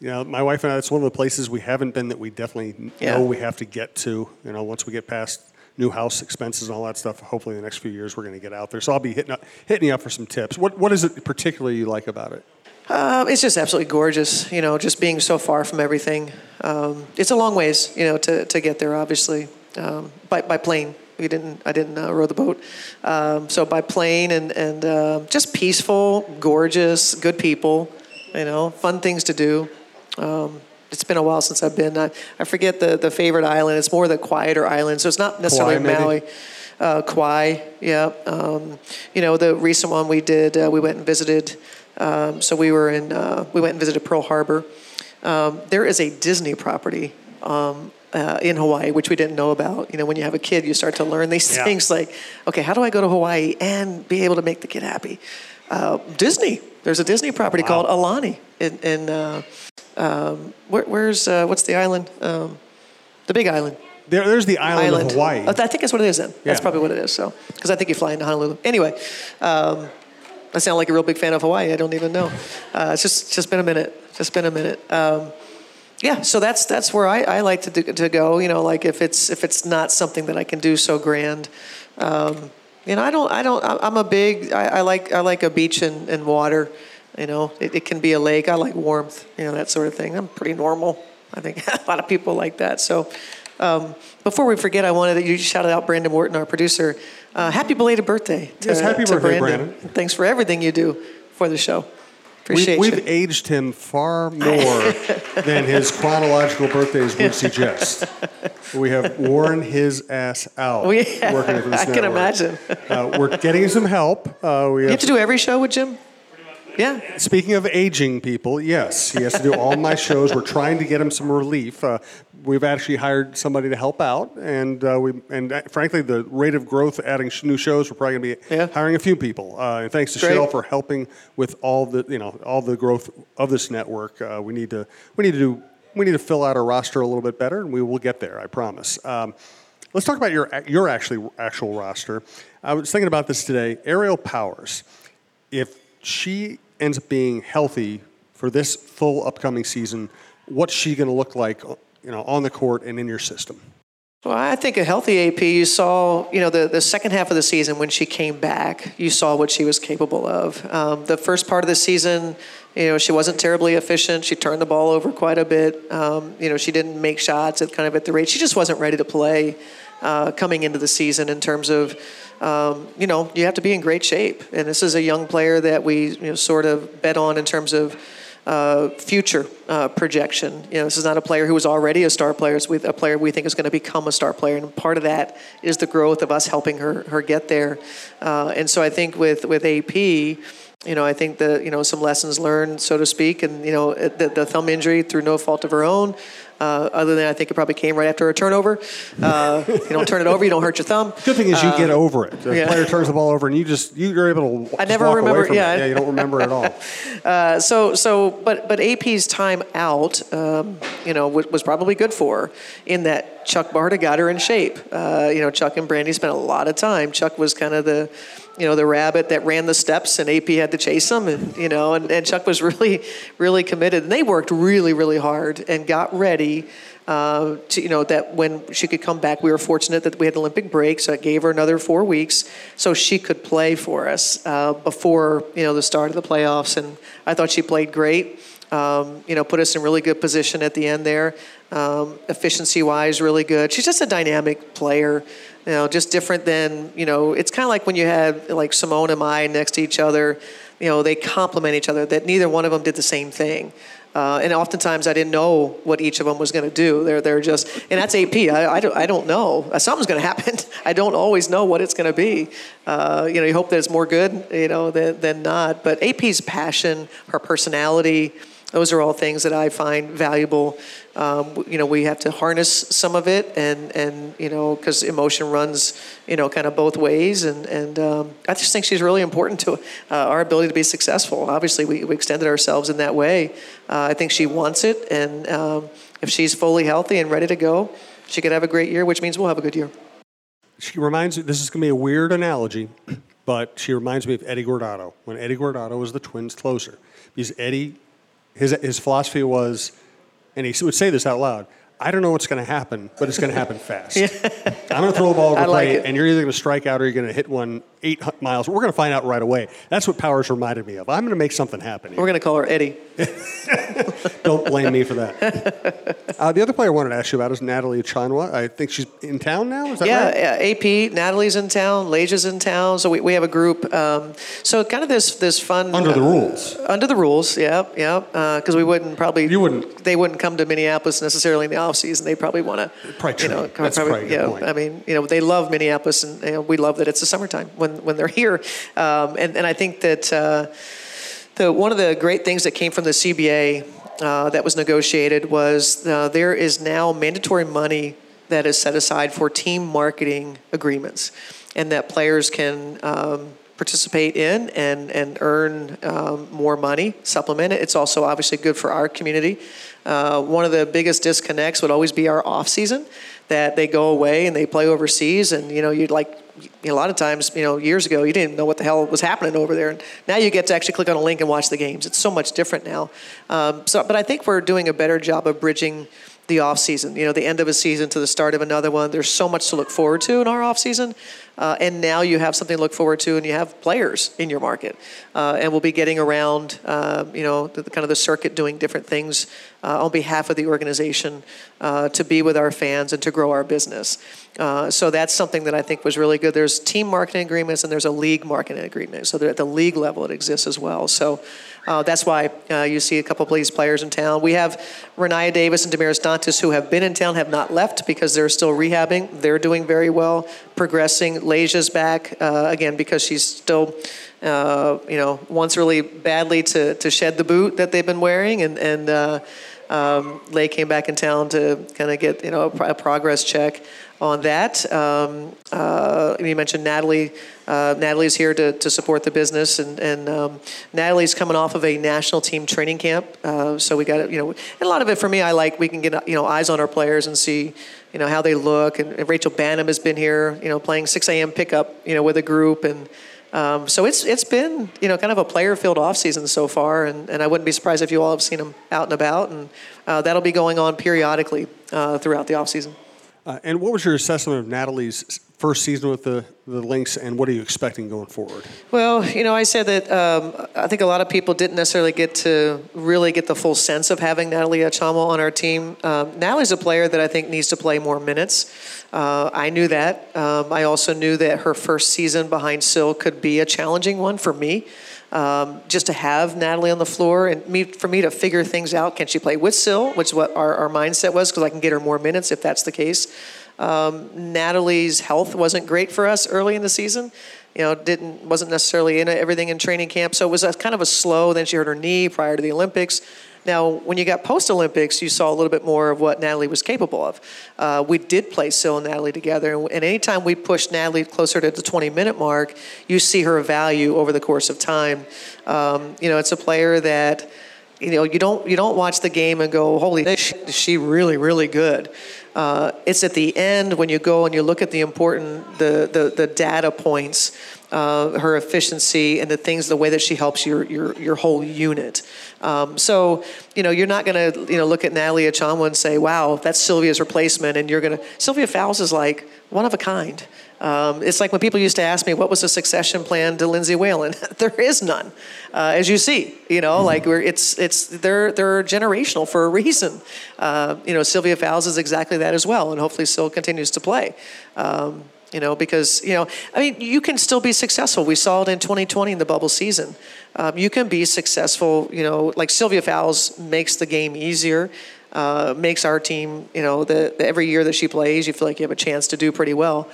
You know, my wife and I. It's one of the places we haven't been that we definitely yeah. know we have to get to. You know, once we get past new house expenses and all that stuff. Hopefully, in the next few years, we're going to get out there. So I'll be hitting up, hitting you up for some tips. What What is it particularly you like about it? Um, it's just absolutely gorgeous, you know, just being so far from everything. Um, it's a long ways, you know, to, to get there, obviously, um, by, by plane. We didn't, I didn't uh, row the boat. Um, so by plane and, and uh, just peaceful, gorgeous, good people, you know, fun things to do. Um, it's been a while since I've been. I, I forget the, the favorite island. It's more the quieter island. So it's not necessarily Kauai, Maui. Uh, Kauai, yeah. Um, you know, the recent one we did, uh, we went and visited um, so we were in, uh, we went and visited Pearl Harbor. Um, there is a Disney property um, uh, in Hawaii, which we didn't know about. You know, when you have a kid, you start to learn these yeah. things like, okay, how do I go to Hawaii and be able to make the kid happy? Uh, Disney. There's a Disney property wow. called Aulani in, in uh, um, where, where's uh, what's the island? Um, the Big Island. There, there's the island, island, of Hawaii. I think that's what it is then. Yeah. That's probably what it is. So, because I think you fly into Honolulu. Anyway, um, I sound like a real big fan of Hawaii. I don't even know. Uh, it's just just been a minute. Just been a minute. Um, yeah, so that's that's where I, I like to do, to go. You know, like if it's if it's not something that I can do so grand. Um, you know, I don't I don't I'm a big I, I like I like a beach and, and water. You know, it, it, can be a lake. I like warmth. You know, that sort of thing. I'm pretty normal. I think [LAUGHS] a lot of people like that. So. Um, before we forget, I wanted you shout out Brandon Wharton, our producer. Uh, happy belated birthday to, yes, happy birthday, Brandon. Brandon. Thanks for everything you do for the show. Appreciate we've, you. We've aged him far more [LAUGHS] than his chronological birthdays would suggest. We have worn his ass out we, working for this [LAUGHS] I network. can imagine. Uh, we're getting some help. Uh, we have, you have to do every show with Jim? Yeah. Speaking of aging people, yes, he has to do all my shows. We're trying to get him some relief. Uh, we've actually hired somebody to help out, and uh, we and uh, frankly, the rate of growth adding new shows, we're probably going to be yeah. hiring a few people. Uh, and thanks to Great. Shell for helping with all the you know all the growth of this network. Uh, we need to we need to do we need to fill out our roster a little bit better, and we will get there. I promise. Um, let's talk about your your actually actual roster. I was thinking about this today. Aerial Powers, if she ends up being healthy for this full upcoming season, what's she going to look like, you know, on the court and in your system? Well, I think a healthy AP, you saw, you know, the, the second half of the season when she came back, you saw what she was capable of. Um, the first part of the season, you know, she wasn't terribly efficient. She turned the ball over quite a bit. Um, you know, she didn't make shots at kind of at the rate. She just wasn't ready to play uh, coming into the season in terms of, um, you know, you have to be in great shape. And this is a young player that we, you know, sort of bet on in terms of uh, future uh, projection. You know, this is not a player who is already a star player. It's a player we think is going to become a star player, and part of that is the growth of us helping her her get there. Uh, and so I think with with AP. You know, I think the you know some lessons learned, so to speak, and you know the, the thumb injury through no fault of her own. Uh, other than I think it probably came right after a turnover. Uh, you don't turn it over, you don't hurt your thumb. Good thing is you uh, get over it. The yeah. player turns the ball over, and you just you're able to. I never remember. yeah, it. yeah, you don't remember at all. [LAUGHS] Uh, so so, but but AP's time out, um, you know, was, was, probably good for her in that Chuck Barta got her in shape. Uh, you know, Chuck and Brandy spent a lot of time. Chuck was kind of the you know, the rabbit that ran the steps and AP had to chase him. And, you know, and, and Chuck was [LAUGHS] really, really committed. And they worked really, really hard and got ready uh, to, you know, that when she could come back, we were fortunate that we had Olympic break, so it gave her another four weeks so she could play for us uh, before, you know, the start of the playoffs. And I thought she played great. Um, you know, put us in really good position at the end there. Um, efficiency wise, really good. She's just a dynamic player. You know, just different than you know. It's kind of like when you had like Simone and I next to each other. You know, they complement each other. That neither one of them did the same thing. Uh, and oftentimes I didn't know what each of them was going to do. They're, they're just, and that's AP. I, I, don't, I don't know. Uh, something's going [LAUGHS] to happen. I don't always know what it's going to be. Uh, you know, you hope that it's more good, you know, than, than not. But AP's passion, her personality, those are all things that I find valuable. Um, you know, we have to harness some of it, and and you know, because emotion runs, you know, kind of both ways. And and um, I just think she's really important to uh, our ability to be successful. Obviously, we, we extended ourselves in that way. Uh, I think she wants it, and um, if she's fully healthy and ready to go, she could have a great year, which means we'll have a good year. She reminds me. This is going to be a weird analogy, [CLEARS THROAT] but she reminds me of Eddie Guardado when Eddie Guardado was the Twins closer, because Eddie his, his philosophy was, and he would say this out loud I don't know what's going to happen, but it's going to happen fast. [LAUGHS] yeah. I'm going to throw a ball over like plate, and you're either going to strike out or you're going to hit one eight miles. We're going to find out right away. That's what Powers reminded me of. I'm going to make something happen. Here. We're going to call her Eddie. [LAUGHS] Don't blame me for that. [LAUGHS] Uh, the other player I wanted to ask you about is Natalie Achonwa. I think she's in town now. Is that yeah, right? Yeah, AP. Natalie's in town. Layshia's in town. So we, we have a group. Um, so kind of this this fun under the uh, rules. Under the rules. Yeah, yeah. Because uh, we wouldn't probably you wouldn't they wouldn't come to Minneapolis necessarily in the off season. They probably want to probably you know That's probably, yeah. Point. I mean you know they love Minneapolis and you know, we love that it's the summertime when when they're here. Um, and and I think that. Uh, the, one of the great things that came from the CBA uh, that was negotiated was uh, there is now mandatory money that is set aside for team marketing agreements, and that players can um, participate in and, and earn um, more money, supplement it. It's also obviously good for our community. Uh, one of the biggest disconnects would always be our off season, that they go away and they play overseas, and you know you'd like a lot of times, you know, years ago, you didn't know what the hell was happening over there. And now you get to actually click on a link and watch the games. It's so much different now. Um, so, but I think we're doing a better job of bridging the off season. You know, the end of a season to the start of another one. There's so much to look forward to in our off season. Uh, and now you have something to look forward to, and you have players in your market. Uh, and we'll be getting around, uh, you know, the, the, kind of the circuit doing different things uh, on behalf of the organization uh, to be with our fans and to grow our business. Uh, so that's something that I think was really good. There's team marketing agreements and there's a league marketing agreement. So at the league level, it exists as well. So that's why you see a couple of these players in town. We have Rennia Davis and Damaris Dantas who have been in town, have not left because they're still rehabbing. They're doing very well, progressing. Layshia's back uh, again because she's still. Uh, you know, wants really badly to, to shed the boot that they've been wearing, and and uh, um, Lay came back in town to kind of get you know a, a progress check on that. Um, uh, you mentioned Natalie. Uh, Natalie's here to, to support the business, and, and um, Natalie's coming off of a national team training camp. Uh, so we got you know, and a lot of it for me, I like we can get you know eyes on our players and see you know how they look. And, and Rachel Banham has been here, you know, playing 6 a.m. pickup, you know, with a group and. Um, so it's it's been you know kind of a player filled off season so far, and, and I wouldn't be surprised if you all have seen them out and about, and uh, that'll be going on periodically uh, throughout the off season. Uh, and what was your assessment of Natalie's first season with the, the Lynx, and what are you expecting going forward? Well, you know, I said that um, I think a lot of people didn't necessarily get to really get the full sense of having Natalie Achonwa on our team. Um, Natalie's a player that I think needs to play more minutes. Uh, I knew that. Um, I also knew that her first season behind Syl could be a challenging one for me. Um, just to have Natalie on the floor and me, for me to figure things out. Can she play with Syl, which is what our, our mindset was, because I can get her more minutes if that's the case. Um, Natalie's health wasn't great for us early in the season. You know, didn't wasn't necessarily in everything in training camp, so it was kind of a slow. Then she hurt her knee prior to the Olympics. Now, when you got post Olympics, you saw a little bit more of what Natalie was capable of. Uh, we did play Syl and Natalie together, and anytime we pushed Natalie closer to the 20 minute mark, you see her value over the course of time. Um, you know, it's a player that you know you don't you don't watch the game and go, holy, is she really really good. Uh, it's at the end when you go and you look at the important the the, the data points uh, her efficiency and the things, the way that she helps your your, your whole unit. Um, so, you know, you're not going to, you know, look at Natalie Achonwa and say, wow, that's Sylvia's replacement. And you're going to, Sylvia Fowles is like one of a kind. Um, it's like when people used to ask me, what was the succession plan to Lindsay Whalen? [LAUGHS] there is none, uh, as you see. You know, like we're, it's, it's, they're, they're generational for a reason. Uh, you know, Sylvia Fowles is exactly that as well, and hopefully still continues to play. Um, you know, because, you know, I mean, you can still be successful. We saw it in 2020 in the bubble season. Um, you can be successful, you know, like Sylvia Fowles makes the game easier, uh, makes our team, you know, the, the, every year that she plays, you feel like you have a chance to do pretty well.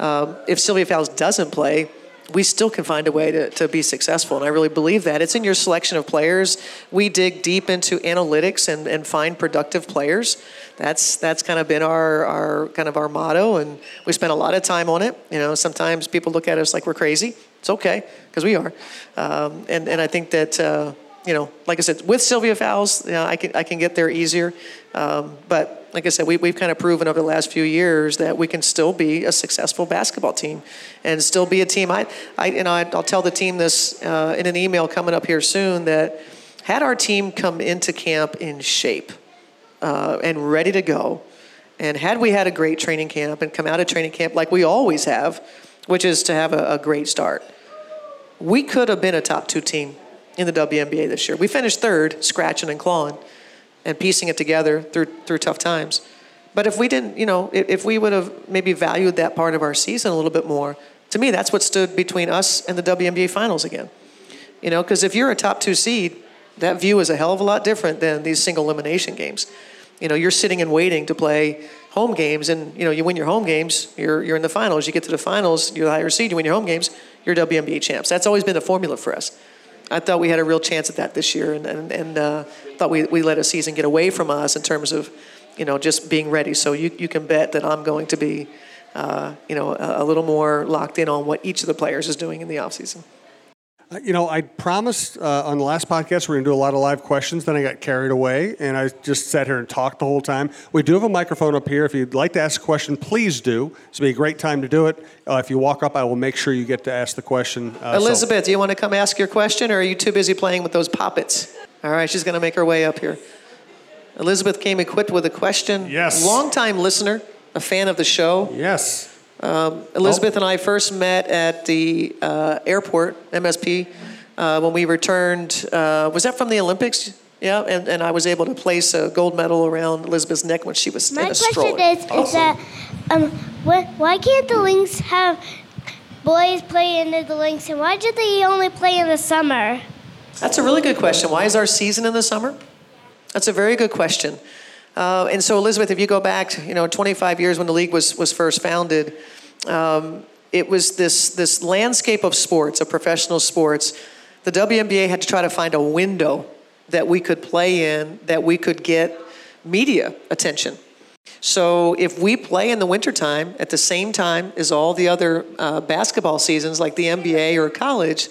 Um, if Sylvia Fowles doesn't play, we still can find a way to, to be successful. And I really believe that. It's in your selection of players. We dig deep into analytics and, and find productive players. That's that's kind of been our, our kind of our motto and we spend a lot of time on it. You know, sometimes people look at us like we're crazy. It's okay, because we are. Um, and, and I think that uh, you know, like I said, with Sylvia Fowles, you know, I can I can get there easier. Um, but like I said, we, we've kind of proven over the last few years that we can still be a successful basketball team and still be a team. I, I you know, I, will tell the team this uh, in an email coming up here soon that had our team come into camp in shape uh, and ready to go, and had we had a great training camp and come out of training camp like we always have, which is to have a, a great start, we could have been a top two team in the WNBA this year. We finished third, scratching and clawing and piecing it together through through tough times. But if we didn't, you know, if, we would have maybe valued that part of our season a little bit more, to me, that's what stood between us and the WNBA finals again. You know, because if you're a top two seed, that view is a hell of a lot different than these single elimination games. You know, you're sitting and waiting to play home games, and you know, you win your home games, you're you're in the finals. You get to the finals, you're the higher seed. You win your home games, you're WNBA champs. That's always been the formula for us. I thought we had a real chance at that this year, and and, and uh, thought we, we let a season get away from us in terms of, you know, just being ready. So you, you can bet that I'm going to be, uh, you know, a, a, little more locked in on what each of the players is doing in the offseason. Uh, you know, I promised uh, on the last podcast we're going to do a lot of live questions. Then I got carried away, and I just sat here and talked the whole time. We do have a microphone up here. If you'd like to ask a question, please do. It's be a great time to do it. Uh, if you walk up, I will make sure you get to ask the question. Uh, Elizabeth, so. do you want to come ask your question, or are you too busy playing with those poppets? All right, she's going to make her way up here. Elizabeth came equipped with a question. Yes. Longtime listener, a fan of the show. Yes. Um, Elizabeth and I first met at the uh, airport, MSP, uh, when we returned. Uh, was that from the Olympics? Yeah, and, and I was able to place a gold medal around Elizabeth's neck when she was My in a stroller. Question is, awesome. is that um, why can't the Lynx have boys play in the Lynx, and why do they only play in the summer? That's a really good question. Why is our season in the summer? That's a very good question. Uh, and so, Elizabeth, if you go back, you know, 25 years when the league was, was first founded, um, it was this, this landscape of sports, of professional sports. The WNBA had to try to find a window that we could play in, that we could get media attention. So if we play in the wintertime at the same time as all the other uh, basketball seasons, like the NBA or college,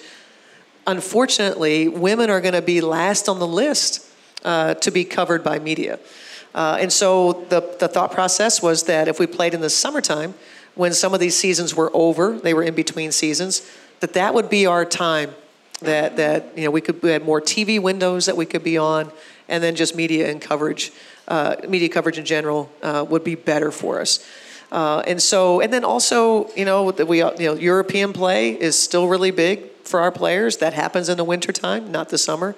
unfortunately, women are going to be last on the list uh, to be covered by media. Uh, and so the, the thought process was that if we played in the summertime, when some of these seasons were over, they were in between seasons, that that would be our time. That that you know we could we had more TV windows that we could be on, and then just media and coverage, uh, media coverage in general uh, would be better for us. Uh, and so, and then also, you know, we, you know, European play is still really big for our players. That happens in the wintertime, not the summer.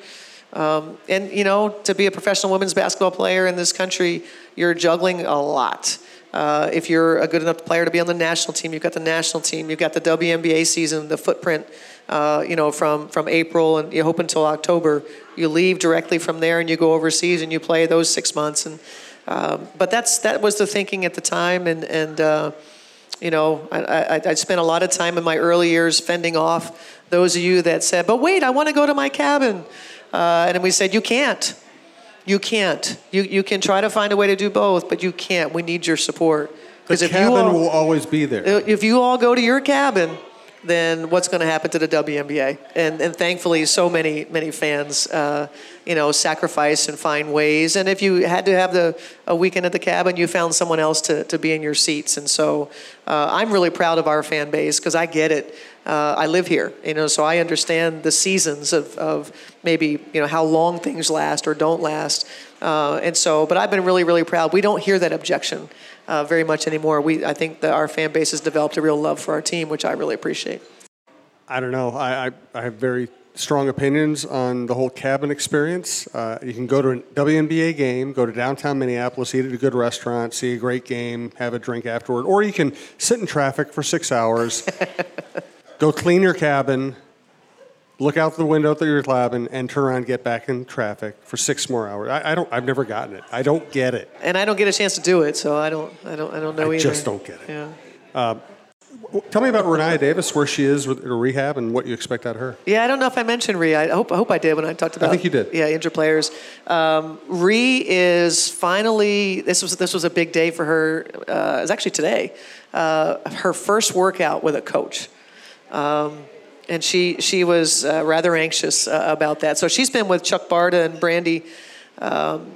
Um, and, you know, to be a professional women's basketball player in this country, you're juggling a lot. Uh, if you're a good enough player to be on the national team, you've got the national team, you've got the WNBA season, the footprint, uh, you know, from, from April and you hope until October. You leave directly from there and you go overseas and you play those six months. And um, but that's that was the thinking at the time, and and uh, you know, I, I, I spent a lot of time in my early years fending off those of you that said, "But wait, I want to go to my cabin," uh, and we said, "You can't." You can't. You, you can try to find a way to do both, but you can't. We need your support. The cabin all, will always be there. If you all go to your cabin, then what's going to happen to the WNBA? And, and thankfully, so many many fans, uh, you know, sacrifice and find ways. And if you had to have the a weekend at the cabin, you found someone else to, to be in your seats. And so, uh, I'm really proud of our fan base because I get it. Uh, I live here, you know, so I understand the seasons of, of maybe you know how long things last or don't last. Uh, and so, but I've been really really proud. We don't hear that objection uh, very much anymore. We, I think that our fan base has developed a real love for our team, which I really appreciate. I don't know. I, I, I have very strong opinions on the whole cabin experience. Uh, you can go to a WNBA game, go to downtown Minneapolis, eat at a good restaurant, see a great game, have a drink afterward, or you can sit in traffic for six hours, [LAUGHS] go clean your cabin, look out the window through your cabin, and turn around and get back in traffic for six more hours. I, I, don't. I've never gotten it. I don't get it. And I don't get a chance to do it, so I don't. I don't. I don't know I either. just don't get it. Yeah. Uh, tell me about Rennia Davis, where she is with her rehab, and what you expect out of her. Yeah, I don't know if I mentioned Ree. I hope, I hope I did when I talked about. I think you did. Yeah, injured players. Um, Ree is finally. This was this was a big day for her. Uh, it was actually today. Uh, her first workout with a coach. Um, and she she was uh, rather anxious uh, about that. So she's been with Chuck Barta and Brandy um,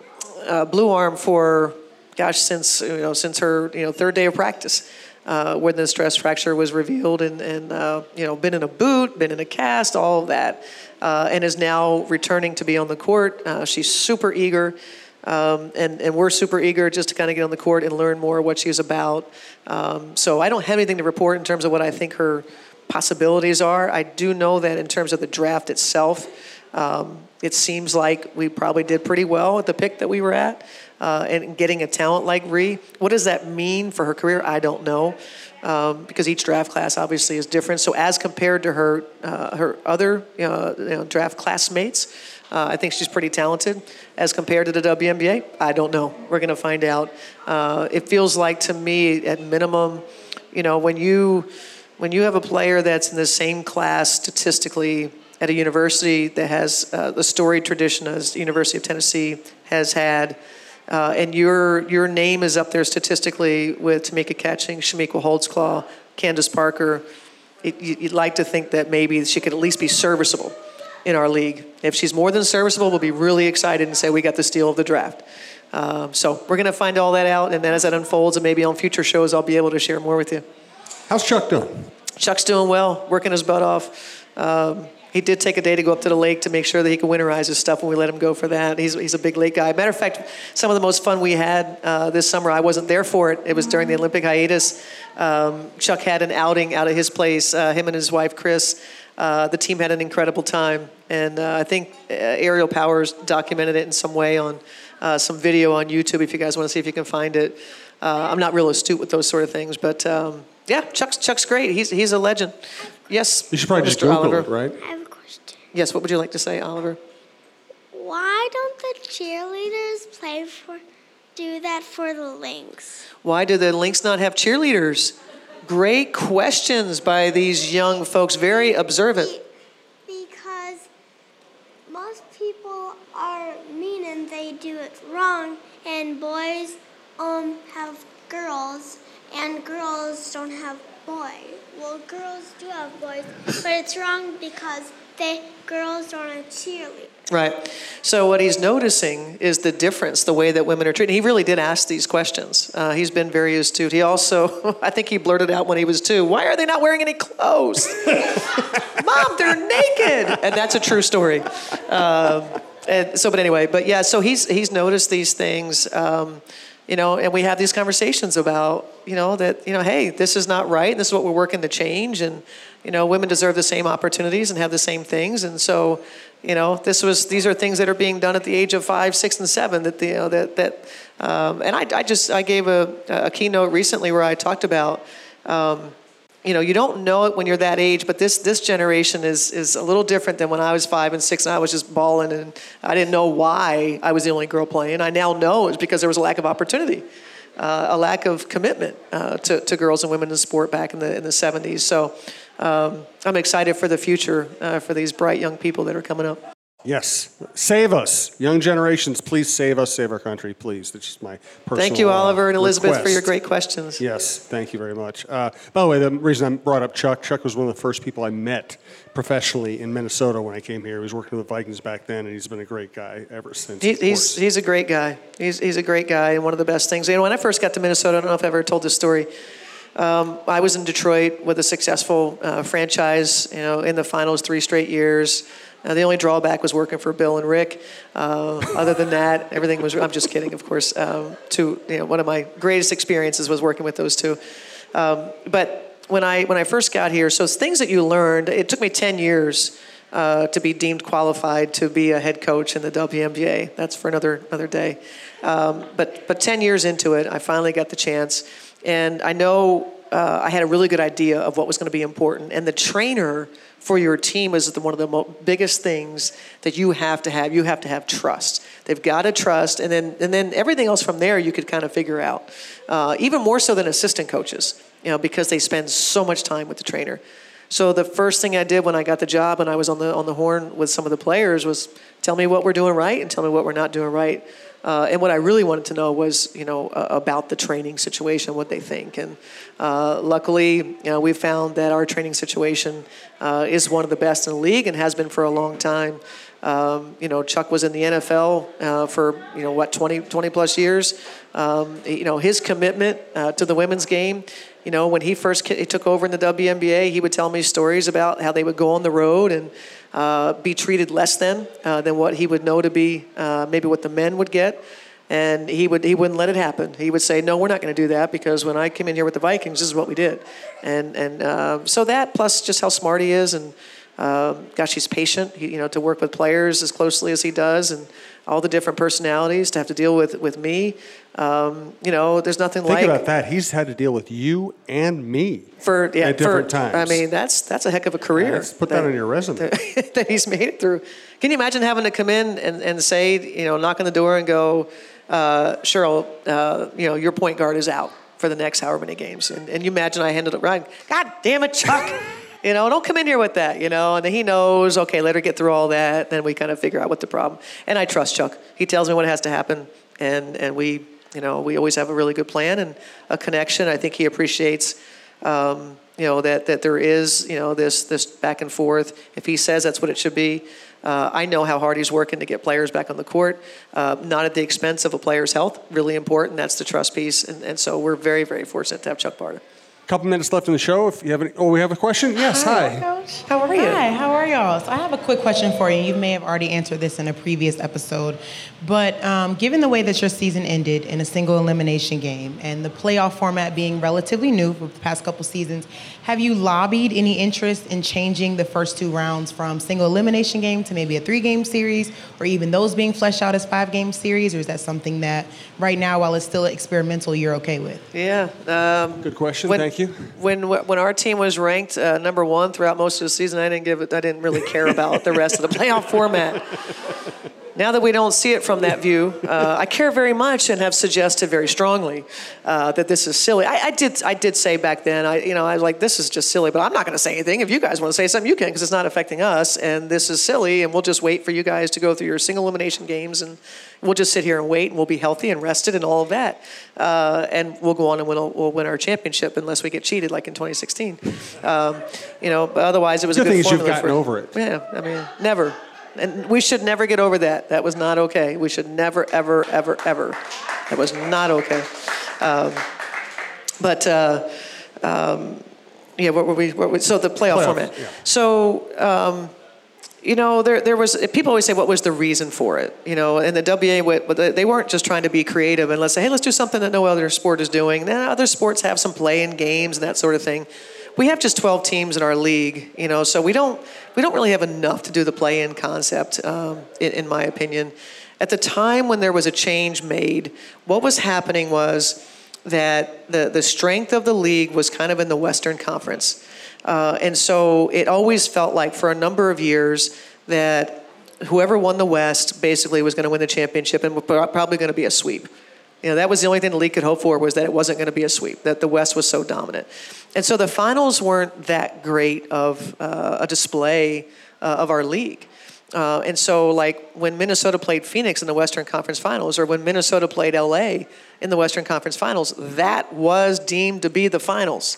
uh, Blue Arm for gosh since you know since her you know third day of practice. Uh, when the stress fracture was revealed, and, and uh, you know, been in a boot, been in a cast, all of that, uh, and is now returning to be on the court. she's super eager. Um, and, and we're super eager just to kind of get on the court and learn more what she's about. Um, so I don't have anything to report in terms of what I think her possibilities are. I do know that in terms of the draft itself, um, it seems like we probably did pretty well at the pick that we were at. Uh, and getting a talent like Ree, what does that mean for her career? I don't know. Um, because each draft class obviously is different. So as compared to her uh, her other know, you know, draft classmates, uh, I think she's pretty talented. As compared to the WNBA, I don't know. We're going to find out. Uh, it feels like to me, at minimum, you know, when you when you have a player that's in the same class statistically at a university that has uh, the storied tradition as University of Tennessee has had, uh, and your your name is up there statistically with Tamika Catchings, Chamique Holdsclaw, Candace Parker, it, you'd like to think that maybe she could at least be serviceable in our league. If she's more than serviceable, we'll be really excited and say we got the steal of the draft. Um, so we're going to find all that out, and then as that unfolds, and maybe on future shows, I'll be able to share more with you. How's Chuck doing? Chuck's doing well, working his butt off. Um, he did take a day to go up to the lake to make sure that he could winterize his stuff when we let him go for that. He's, he's a big lake guy. Matter of fact, some of the most fun we had uh, this summer, I wasn't there for it. It was during the Olympic hiatus. Um, Chuck had an outing out of his place, uh, him and his wife, Chris. Uh, the team had an incredible time. And uh, I think uh, Aerial Powers documented it in some way on uh, some video on YouTube if you guys want to see if you can find it. I'm not real astute with those sort of things, but. Um, yeah, Chuck's Chuck's great. He's he's a legend. Yes. You should probably Mr. just Google Oliver. it, right? I have a question. Yes. What would you like to say, Oliver? Why don't the cheerleaders play for do that for the Lynx? Why do the Lynx not have cheerleaders? Great questions by these young folks. Very observant. Because most people are mean and they do it wrong, and boys um have girls and girls don't have boys. Well, girls do have boys, but it's wrong because they girls don't have cheerleaders. Right. So what he's noticing is the difference, the way that women are treated. He really did ask these questions. Uh, he's been very astute. He also, [LAUGHS] I think he blurted out when he was two, "Why are they not wearing any clothes?" [LAUGHS] Mom, they're naked, and that's a true story. Um, and so, but anyway, but yeah, so he's he's noticed these things. Um, you know, and we have these conversations about, you know, that, you know, hey, this is not right. And this is what we're working to change. And, you know, women deserve the same opportunities and have the same things. And so, you know, this was, these are things that are being done at the age of five, six, and seven that, you know, that, that, um, and I, I just, I gave a, a keynote recently where I talked about, um, you know, you don't know it when you're that age, but this this generation is is a little different than when I was five and six, and I was just balling, and I didn't know why I was the only girl playing. I now know it's because there was a lack of opportunity, uh, a lack of commitment uh, to, to girls and women in sport back in the in the 70s. So um, I'm excited for the future uh, for these bright young people that are coming up. Yes. Save us. Young generations, please save us, save our country, please. That's just my personal Thank you, uh, Oliver and Elizabeth, request. for your great questions. Yes, thank you very much. Uh, by the way, the reason I brought up Chuck, Chuck was one of the first people I met professionally in Minnesota when I came here. He was working with the Vikings back then, and he's been a great guy ever since. He, he's, he's a great guy. He's, he's a great guy, and one of the best things. You know, when I first got to Minnesota, I don't know if I ever told this story. Um, I was in Detroit with a successful uh, franchise, you know, in the finals three straight years. Uh, the only drawback was working for Bill and Rick. Uh, other than that, everything was. I'm just kidding, of course. Um, to you know, one of my greatest experiences was working with those two. Um, but when I when I first got here, so things that you learned. It took me 10 years uh, to be deemed qualified to be a head coach in the WNBA. That's for another another day. Um, but but 10 years into it, I finally got the chance, and I know uh, I had a really good idea of what was going to be important. And the trainer for your team is one of the mo- biggest things that you have to have. You have to have trust. They've got to trust, and then and then everything else from there you could kind of figure out. Uh, even more so than assistant coaches, you know, because they spend so much time with the trainer. So the first thing I did when I got the job and I was on the on the horn with some of the players was tell me what we're doing right and tell me what we're not doing right. Uh, and what I really wanted to know was, you know, uh, about the training situation, what they think. And uh, luckily, you know, we found that our training situation uh, is one of the best in the league and has been for a long time. Um, you know, Chuck was in the NFL uh, for, you know, what, 20, 20 plus years. Um, you know, his commitment uh, to the women's game, you know, when he first he took over in the WNBA, he would tell me stories about how they would go on the road and uh, be treated less than uh, than what he would know to be uh, maybe what the men would get. And he would he wouldn't let it happen. He would say, "No, we're not going to do that because when I came in here with the Vikings, this is what we did." And and uh, so that plus just how smart he is, and um, gosh, he's patient. He, you know, to work with players as closely as he does, and all the different personalities to have to deal with with me. Um, you know, there's nothing Think like Think about that. He's had to deal with you and me for yeah at for, different times. I mean, that's that's a heck of a career. Let's put that on your resume. that, [LAUGHS] that he's made it through. Can you imagine having to come in and, and say, you know, knock on the door and go, uh, Cheryl, uh, you know, your point guard is out for the next however many games, and, and you imagine I handled it right. God damn it, Chuck. [LAUGHS] You know, don't come in here with that, you know. And then he knows, okay, let her get through all that. Then we kind of figure out what the problem. And I trust Chuck. He tells me what has to happen, and and we, you know, we always have a really good plan and a connection. I think he appreciates, um, you know, that that there is, you know, this this back and forth. If he says that's what it should be, uh, I know how hard he's working to get players back on the court, uh, not at the expense of a player's health. Really important. That's the trust piece, and, and so we're very very fortunate to have Chuck Barta. Couple minutes left in the show. If you have any, oh, we have a question. Yes, hi. Coach. How are you? Hi, how are y'all? So I have a quick question for you. You may have already answered this in a previous episode, but um, given the way that your season ended in a single elimination game and the playoff format being relatively new for the past couple seasons, have you lobbied any interest in changing the first two rounds from single elimination game to maybe a three-game series, or even those being fleshed out as five-game series, or is that something that right now, while it's still experimental, you're okay with? Yeah. Um, Good question. when, Thank you. When when our team was ranked uh, number one throughout most of the season, I didn't give it. I didn't really care about the rest of the [LAUGHS] playoff format. Now that we don't see it from that view, uh, I care very much and have suggested very strongly uh, that this is silly. I, I, did I did say back then, I you know I was like this is just silly, but I'm not going to say anything. If you guys want to say something, you can because it's not affecting us, and this is silly, and we'll just wait for you guys to go through your single elimination games, and we'll just sit here and wait, and we'll be healthy and rested and all of that, uh, and we'll go on and win, we'll win our championship unless we get cheated like in 2016. Um, you know, but otherwise it was Good a good thing is you've formula gotten over it. Yeah, I mean, never. And we should never get over that. That was not okay. We should never, ever, ever, ever. That was not okay. Um, but uh, um, yeah, what were we? What were, so the playoff Playoffs, format. yeah. So um, you know, there, there was, people always say, what was the reason for it? You know, and the WA, they weren't just trying to be creative and let's say, hey, let's do something that no other sport is doing. Then other sports have some play in games and that sort of thing. We have just 12 teams in our league, you know, so we don't, we don't really have enough to do the play-in concept, um, in, in my opinion. At the time when there was a change made, what was happening was that the, the strength of the league was kind of in the Western Conference. Uh, and so it always felt like for a number of years that whoever won the West basically was going to win the championship and probably going to be a sweep. You know, that was the only thing the league could hope for was that it wasn't going to be a sweep, that the West was so dominant. And so the finals weren't that great of uh, a display uh, of our league. Uh, and so, like when Minnesota played Phoenix in the Western Conference Finals, or when Minnesota played LA in the Western Conference Finals, that was deemed to be the finals.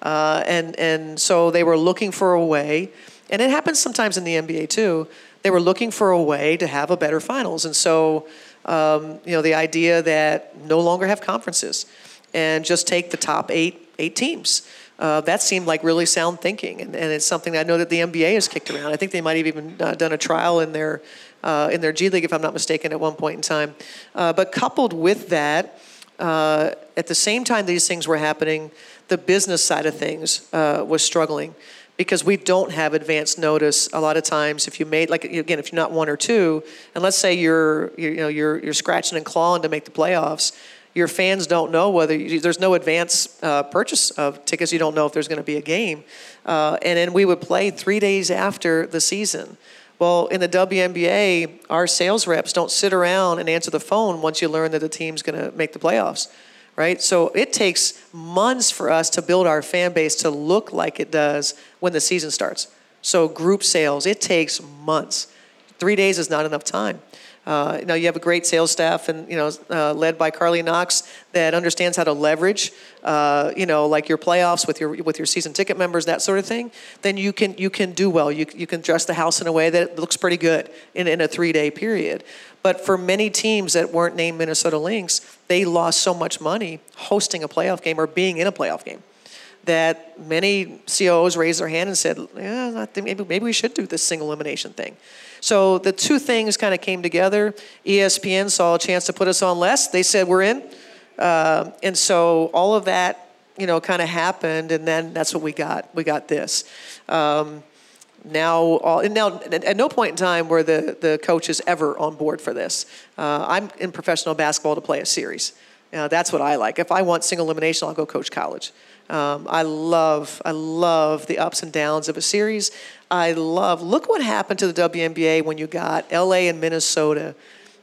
Uh, and, and so they were looking for a way, and it happens sometimes in the NBA too, they were looking for a way to have a better finals. And so, um, you know, the idea that no longer have conferences and just take the top eight, eight teams. Uh, that seemed like really sound thinking, and, and, it's something I know that the NBA has kicked around. I think they might have even uh, done a trial in their uh, in their G League, if I'm not mistaken, at one point in time. Uh, but coupled with that, uh, at the same time these things were happening, the business side of things uh, was struggling because we don't have advance notice a lot of times if you made like again if you're not one or two and let's say you're, you're know you're you're scratching and clawing to make the playoffs your fans don't know whether you, there's no advance uh, purchase of tickets. You don't know if there's going to be a game. Uh, and then we would play three days after the season. Well in the WNBA our sales reps don't sit around and answer the phone once you learn that the team's going to make the playoffs right? So it takes months for us to build our fan base to look like it does when the season starts. So group sales, it takes months. Three days is not enough time. Uh, you know, you have a great sales staff, and you know, uh, led by Carley Knox, that understands how to leverage, uh, you know, like your playoffs with your with your season ticket members, that sort of thing. Then you can you can do well. You you can dress the house in a way that looks pretty good in in a three day period. But for many teams that weren't named Minnesota Lynx, they lost so much money hosting a playoff game or being in a playoff game that many COOs raised their hand and said, "Yeah, maybe maybe we should do this single elimination thing." So the two things kind of came together. ESPN saw a chance to put us on less. They said we're in, uh, and so all of that, you know, kind of happened, and then that's what we got. We got this. Um, now all now at no point in time were the, the coaches ever on board for this uh, i'm in professional basketball to play a series that's what i like if i want single elimination i'll go coach college um, i love i love the ups and downs of a series i love look what happened to the WNBA when you got la and minnesota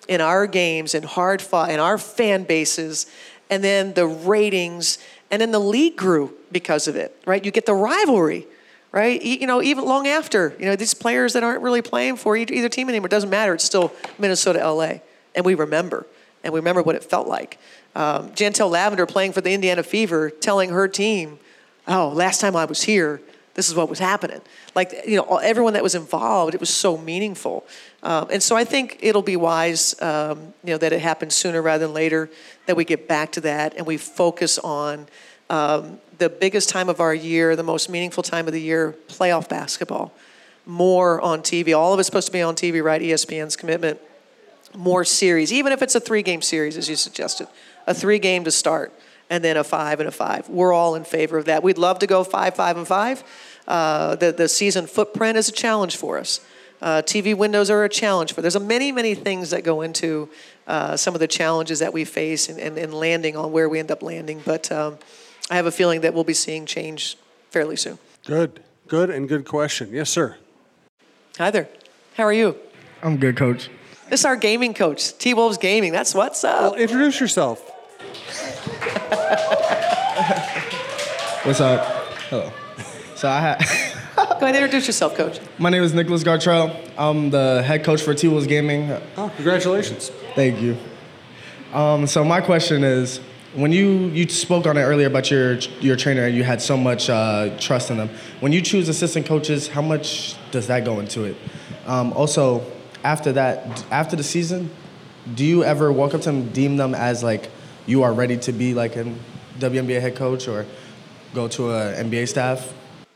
in our games and hard fought in our fan bases and then the ratings and then the league grew because of it right you get the rivalry right? You know, even long after, you know, these players that aren't really playing for either team anymore, it doesn't matter. It's still Minnesota, LA. And we remember. And we remember what it felt like. Um, Lavender playing for the Indiana Fever, telling her team, oh, last time I was here, this is what was happening. Like, you know, everyone that was involved, it was so meaningful. Um, and so I think it'll be wise, um, you know, that it happens sooner rather than later, that we get back to that and we focus on um, the biggest time of our year, the most meaningful time of the year, playoff basketball. More on TV. All of it's supposed to be on TV, right? ESPN's commitment. More series, even if it's a three game series, as you suggested. A three game to start, and then a five and a five. We're all in favor of that. We'd love to go five, five, and five. Uh, the, the season footprint is a challenge for us. Uh, TV windows are a challenge for. There's a many, many things that go into uh, some of the challenges that we face in, in, in, landing on where we end up landing. But um, I have a feeling that we'll be seeing change fairly soon. Good, good, and good question. Yes, sir. Hi there. How are you? I'm good, coach. This is our gaming coach, T Wolves Gaming. That's what's up. Well, introduce yourself. [LAUGHS] what's up? Hello. So I had. [LAUGHS] Go ahead, introduce yourself, coach. My name is Nicholas Gartrell. I'm the head coach for T Wolves Gaming. Oh, congratulations. Thank you. Um, so my question is, when you you spoke on it earlier about your your trainer and you had so much uh, trust in them. When you choose assistant coaches, how much does that go into it? Um, also, after that, after the season, do you ever walk up to them, deem them as like you are ready to be like a WNBA head coach or go to an NBA staff?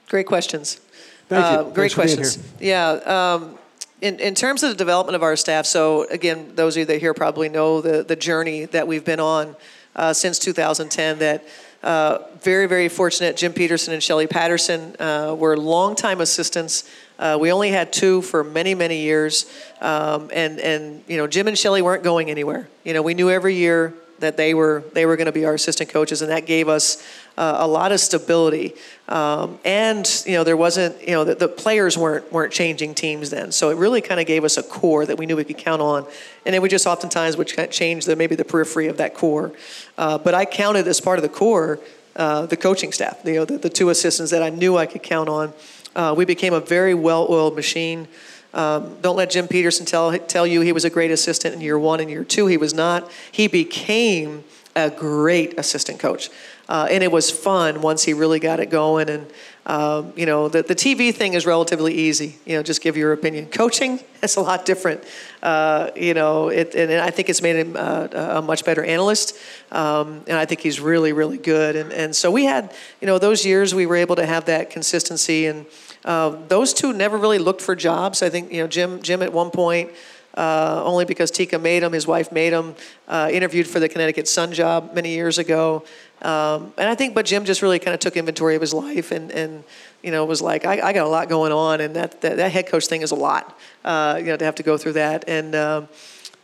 Great questions. Thank you. Uh, great questions. Yeah. Um, in, in terms of the development of our staff, so again, those of you that here probably know the, the journey that we've been on uh, since 2010 that uh, very, very fortunate. Jim Petersen and Shelley Patterson uh, were longtime assistants. Uh, we only had two for many, many years, um, and and you know Jim and Shelley weren't going anywhere. You know, we knew every year that they were they were going to be our assistant coaches, and that gave us uh, a lot of stability. Um, and you know, there wasn't you know the, the, players weren't weren't changing teams then, so it really kind of gave us a core that we knew we could count on. And then we just oftentimes would change the maybe the periphery of that core. Uh, but I counted as part of the core uh, the coaching staff, you know, the, the, two assistants that I knew I could count on. Uh, we became a very well-oiled machine. Um, don't let Jim Petersen tell, tell you he was a great assistant in year one and year two. He was not. He became a great assistant coach. Uh, and it was fun once he really got it going. And, um, you know, the, the TV thing is relatively easy. You know, just give your opinion. Coaching [LAUGHS] is a lot different. Uh, you know, it, and I think it's made him uh, a much better analyst. Um, and I think he's really, really good. And, and so we had, you know, those years we were able to have that consistency. And, uh, those two never really looked for jobs. I think you know Jim. Jim at one point, uh, only because Tika made him, his wife made him, uh, interviewed for the Connecticut Sun job many years ago. Um, and I think, but Jim just really kind of took inventory of his life and, and you know, was like, I, I got a lot going on, and that, that, that head coach thing is a lot, uh, you know, to have to go through that. And, um,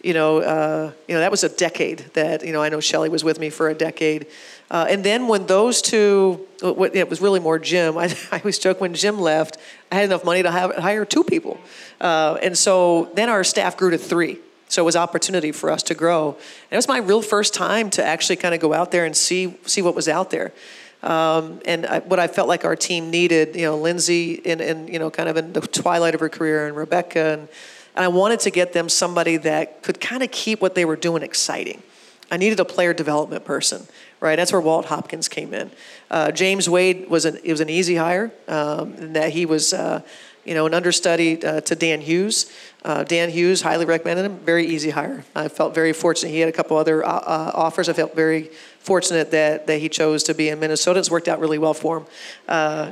you know, uh, you know, that was a decade that, you know, I know Shelley was with me for a decade. Uh, and then when those two, it was really more Jim. [LAUGHS] I, I always joke when Jim left, I had enough money to hire two people. Uh, and so then our staff grew to three. So it was opportunity for us to grow. And it was my real first time to actually kind of go out there and see see what was out there. Um, and I, what I felt like our team needed, you know, Lindsay in, in, you know, kind of in the twilight of her career, and Rebecca, and, and I wanted to get them somebody that could kind of keep what they were doing exciting. I needed a player development person, right? That's where Walt Hopkins came in. Uh, James Wade was an it was an easy hire. Um, that he was, uh, you know, an understudy uh, to Dan Hughes. Uh, Dan Hughes highly recommended him. Very easy hire. I felt very fortunate. He had a couple other uh, uh, offers. I felt very fortunate that that he chose to be in Minnesota. It's worked out really well for him.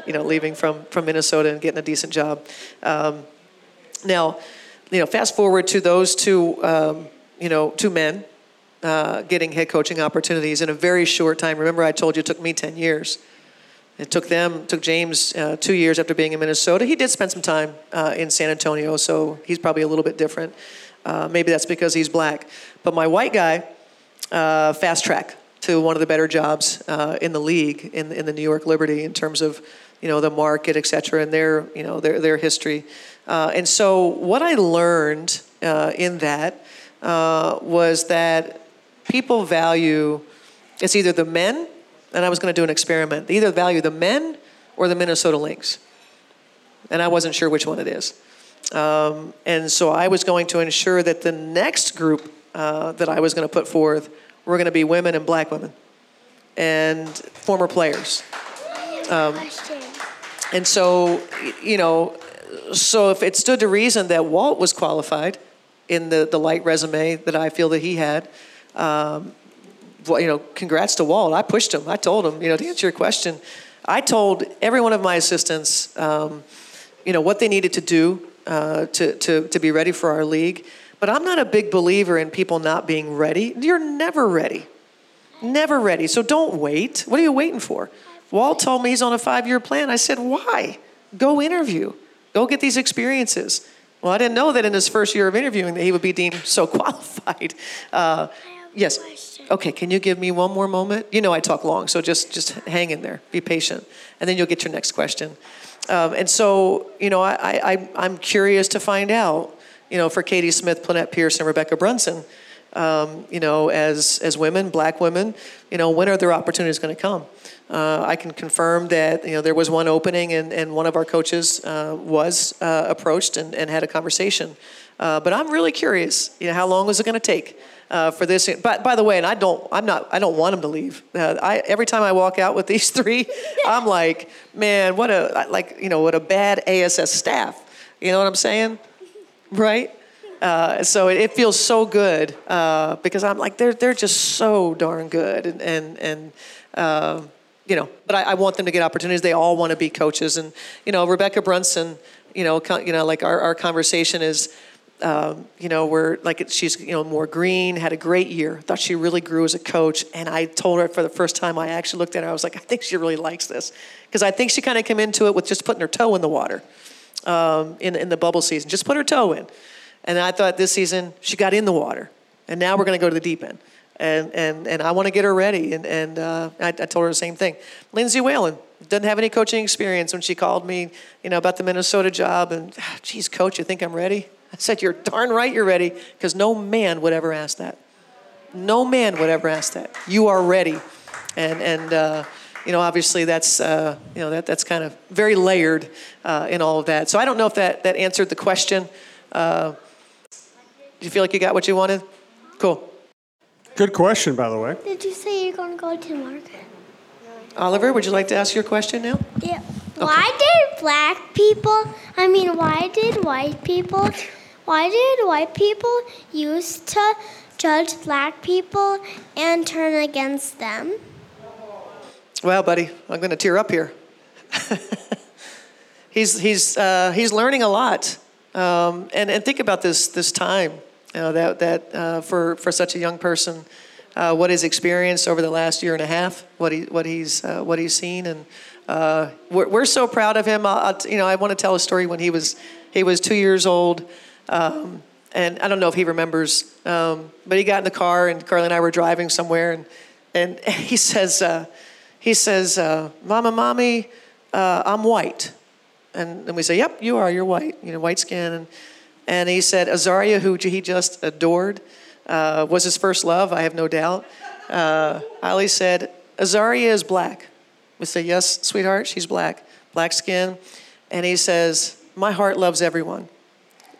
you know, leaving from from Minnesota and getting a decent job. Um, now, you know, fast forward to those two, um, you know, two men uh, getting head coaching opportunities in a very short time. Remember, I told you it took me 10 years. It took them, took James uh, two years after being in Minnesota. He did spend some time uh, in San Antonio, so he's probably a little bit different. Uh, maybe that's because he's black. But my white guy, uh, fast track to one of the better jobs in the league in, in the New York Liberty in terms of you know the market, et cetera, and their you know their their history. and so what I learned in that was that people value it's either the men, and I was going to do an experiment. They either value the men or the Minnesota Lynx, and I wasn't sure which one it is. Um, and so I was going to ensure that the next group uh, that I was going to put forth were going to be women and black women and former players. Um, and so, you know, so if it stood to reason that Walt was qualified in the, the light resume that I feel that he had, um, well, you know, congrats to Walt. I pushed him. I told him, you know, to answer your question, I told every one of my assistants, um, you know, what they needed to do uh, to, to, to be ready for our league. But I'm not a big believer in people not being ready. You're never ready. Never ready. So don't wait. What are you waiting for? Walt told me he's on a five year plan. I said, why? Go interview. Go get these experiences. Well, I didn't know that in his first year of interviewing that he would be deemed so [LAUGHS] qualified. Uh, yes. Okay, can you give me one more moment? You know I talk long, so just just hang in there, be patient, and then you'll get your next question. Um, and so, you know, I, I I'm curious to find out, you know, for Katie Smith, Plenette Pierson, and Rebecca Brunson, um, you know, as as women, black women, you know, when are their opportunities going to come? Uh, I can confirm that you know there was one opening, and, and one of our coaches uh, was uh, approached and, and had a conversation. Uh, but I'm really curious, you know, how long is it going to take? Uh, for this. But by the way, and I don't, I'm not, I don't want them to leave. Uh, I, every time I walk out with these [LAUGHS] three, I'm like, man, what a like, you know, what a bad ASS staff. You know what I'm saying, right? Uh, so it, it, feels so good uh, because I'm like, they're they're just so darn good, and and and. Uh, you know, but I, I, want them to get opportunities. They all want to be coaches, and you know, Rebecca Brunson you know, con- you know, like our, our conversation is, um, you know, we're like she's you know more green, had a great year. Thought she really grew as a coach, and I told her for the first time I actually looked at her, I was like, I think she really likes this because I think she kind of came into it with just putting her toe in the water um, in in the bubble season, just put her toe in, and I thought this season she got in the water, and now we're going to go to the deep end. And, and, and I want to get her ready. And, and uh, I, I told her the same thing. Lindsay Whalen doesn't have any coaching experience when she called me, you know, about the Minnesota job. And, "Ah, geez, coach, you think I'm ready? I said, you're darn right you're ready, because no man would ever ask that. No man would ever ask that. You are ready. And, and uh, you know, obviously that's, uh, you know, that, that's kind of very layered uh, in all of that. So I don't know if that, that answered the question. Uh, do you feel like you got what you wanted? Cool. Good question, by the way. Did you say you're going to go to market? Oliver, would you like to ask your question now? Yeah. Why did black people, I mean, why did white people, why did white people used to judge black people and turn against them? Well, buddy, I'm going to tear up here. [LAUGHS] he's he's uh, he's learning a lot, um, and and think about this this time you know, that that uh, for for such a young person, uh, what he's experienced over the last year and a half, what he what he's uh, what he's seen, and uh, we're we're so proud of him. I'll you know, I want to tell a story when he was he was two years old. Um, and I don't know if he remembers, um, but he got in the car and Carley and I were driving somewhere, and and [LAUGHS] he says, uh, he says, uh, "Mama, mommy, uh, I'm white," and and we say, "Yep, you are. You're white. You know, white skin." And and he said, Azaria, who he just adored, uh, was his first love. I have no doubt. Uh, Ollie said, "Azaria is black." We say, "Yes, sweetheart, she's black, black skin," and he says, "My heart loves everyone."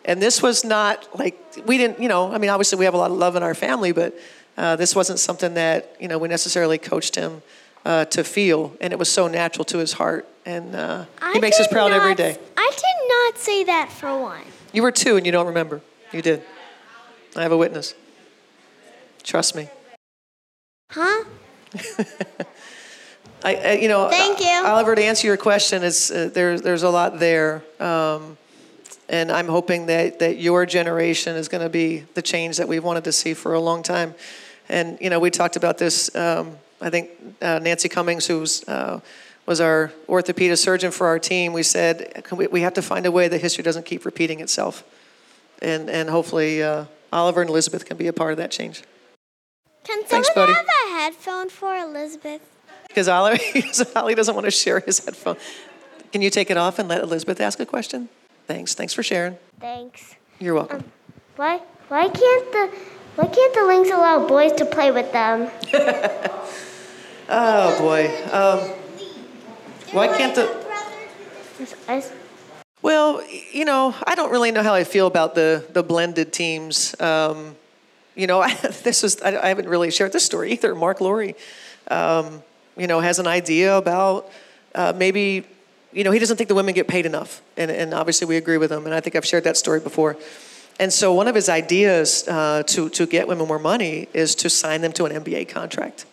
And this was not like we didn't, you know. I mean, obviously we have a lot of love in our family, but uh, this wasn't something that you know we necessarily coached him uh, to feel, and it was so natural to his heart, and uh, he makes us proud every not- day. I did not say that for one. You were two, and you don't remember. You did. I have a witness. Trust me. Huh? [LAUGHS] I, I you know, Thank you. Oliver. To answer your question, is uh, there's there's a lot there, um, and I'm hoping that that your generation is going to be the change that we've wanted to see for a long time. And you know, we talked about this. Um, I think uh, Nancy Cummings, who's uh, was our orthopedic surgeon for our team, we said "Can we, we have to find a way that history doesn't keep repeating itself, and and hopefully uh, Oliver and Elizabeth can be a part of that change. Can someone Thanks, buddy. have a headphone for Elizabeth? Because Ollie, [LAUGHS] Ollie doesn't want to share his headphone. Can you take it off and let Elizabeth ask a question? Thanks. Thanks for sharing. Thanks. You're welcome. Why why can't the why can't the Lynx allow boys to play with them? [LAUGHS] Oh boy. Um, why can't the? Well, you know, I don't really know how I feel about the the blended teams. Um, you know, [LAUGHS] I, this is I, I haven't really shared this story either. Marc Lore, um, you know, has an idea about uh, maybe, you know, he doesn't think the women get paid enough, and, and obviously we agree with him. And I think I've shared that story before. And so one of his ideas uh, to to get women more money is to sign them to an NBA contract,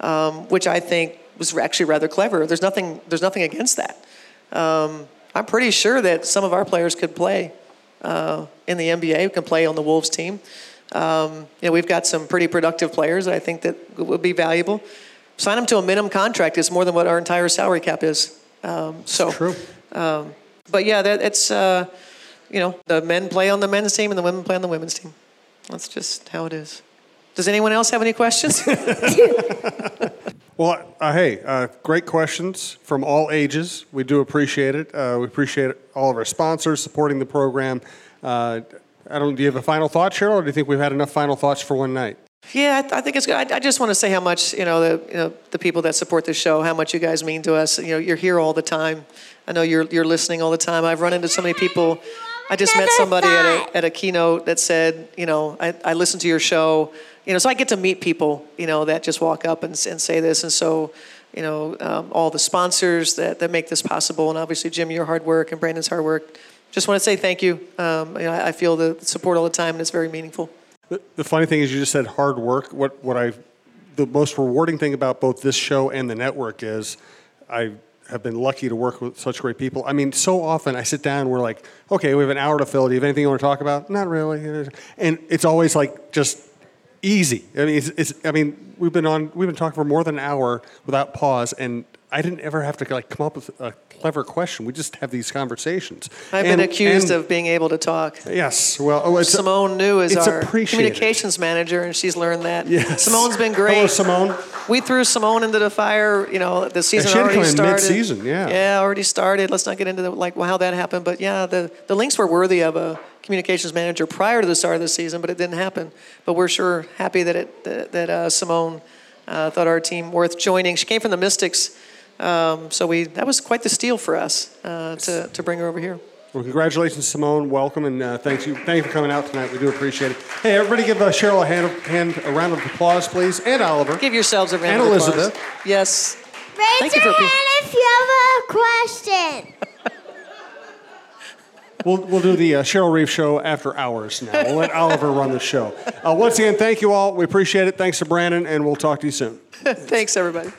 um, which I think was actually rather clever. There's nothing there's nothing against that. Um, I'm pretty sure that some of our players could play uh, in the NBA, can play on the Wolves team. Um, you know, we've got some pretty productive players that I think that would be valuable. Sign them to a minimum contract is more than what our entire salary cap is. Um, so True. Um, but yeah, that, it's uh, you know the men play on the men's team and the women play on the women's team. That's just how it is. Does anyone else have any questions? [LAUGHS] [LAUGHS] Well, uh, hey, uh, great questions from all ages. We do appreciate it. Uh, we appreciate all of our sponsors supporting the program. Uh, I don't. Do you have a final thought, Cheryl, or do you think we've had enough final thoughts for one night? Yeah, I, th- I think it's good. I, I just want to say how much you know the you know the people that support the show, how much you guys mean to us. You know, you're here all the time. I know you're you're listening all the time. I've run into so many people. I just met somebody at a at a keynote that said, you know, I, I listen to your show. You know, so I get to meet people, you know, that just walk up and, and say this, and so. You know, um, all the sponsors that, that make this possible, and obviously Jim, your hard work and Brandon's hard work. Just want to say thank you. Um, you know, I, I feel the support all the time, and it's very meaningful. The, the funny thing is, you just said hard work. What what I, the most rewarding thing about both this show and the network is, I have been lucky to work with such great people. I mean, so often I sit down, we're like, okay, we have an hour to fill. Do you have anything you want to talk about? Not really. And it's always like just easy. I mean, it's, it's I mean, we've been on, we've been talking for more than an hour without pause, and I didn't ever have to like come up with a clever question. We just have these conversations. I've And- been accused and- of being able to talk. Yes. Well, oh, Simone New is our communications manager, and she's learned that. Yes. Simone's been great. Hello, Simone. We threw Simone into the fire. You know, the season she had to already come in started. mid-season, yeah. Yeah, already started. Let's not get into the, like how that happened, but yeah, the the Lynx were worthy of a communications manager prior to the start of the season, but it didn't happen. But we're sure happy that it that, that uh, Simone uh, thought our team worth joining. She came from the Mystics, um, so we that was quite the steal for us uh, to to bring her over here. Well, congratulations, Simone. Welcome, and uh, thank you. Thank you for coming out tonight. We do appreciate it. Hey, everybody, give uh, Cheryl a hand, hand, a round of applause, please, and Oliver. Give yourselves a round And of applause. Elizabeth. Yes. Raise Thank you for hand being- if you have a question. [LAUGHS] We'll, we'll do the uh, Cheryl Reeve show after hours now. We'll let [LAUGHS] Oliver run the show. Uh, once again, thank you all. We appreciate it. Thanks to Brandon, and we'll talk to you soon. [LAUGHS] Thanks, everybody.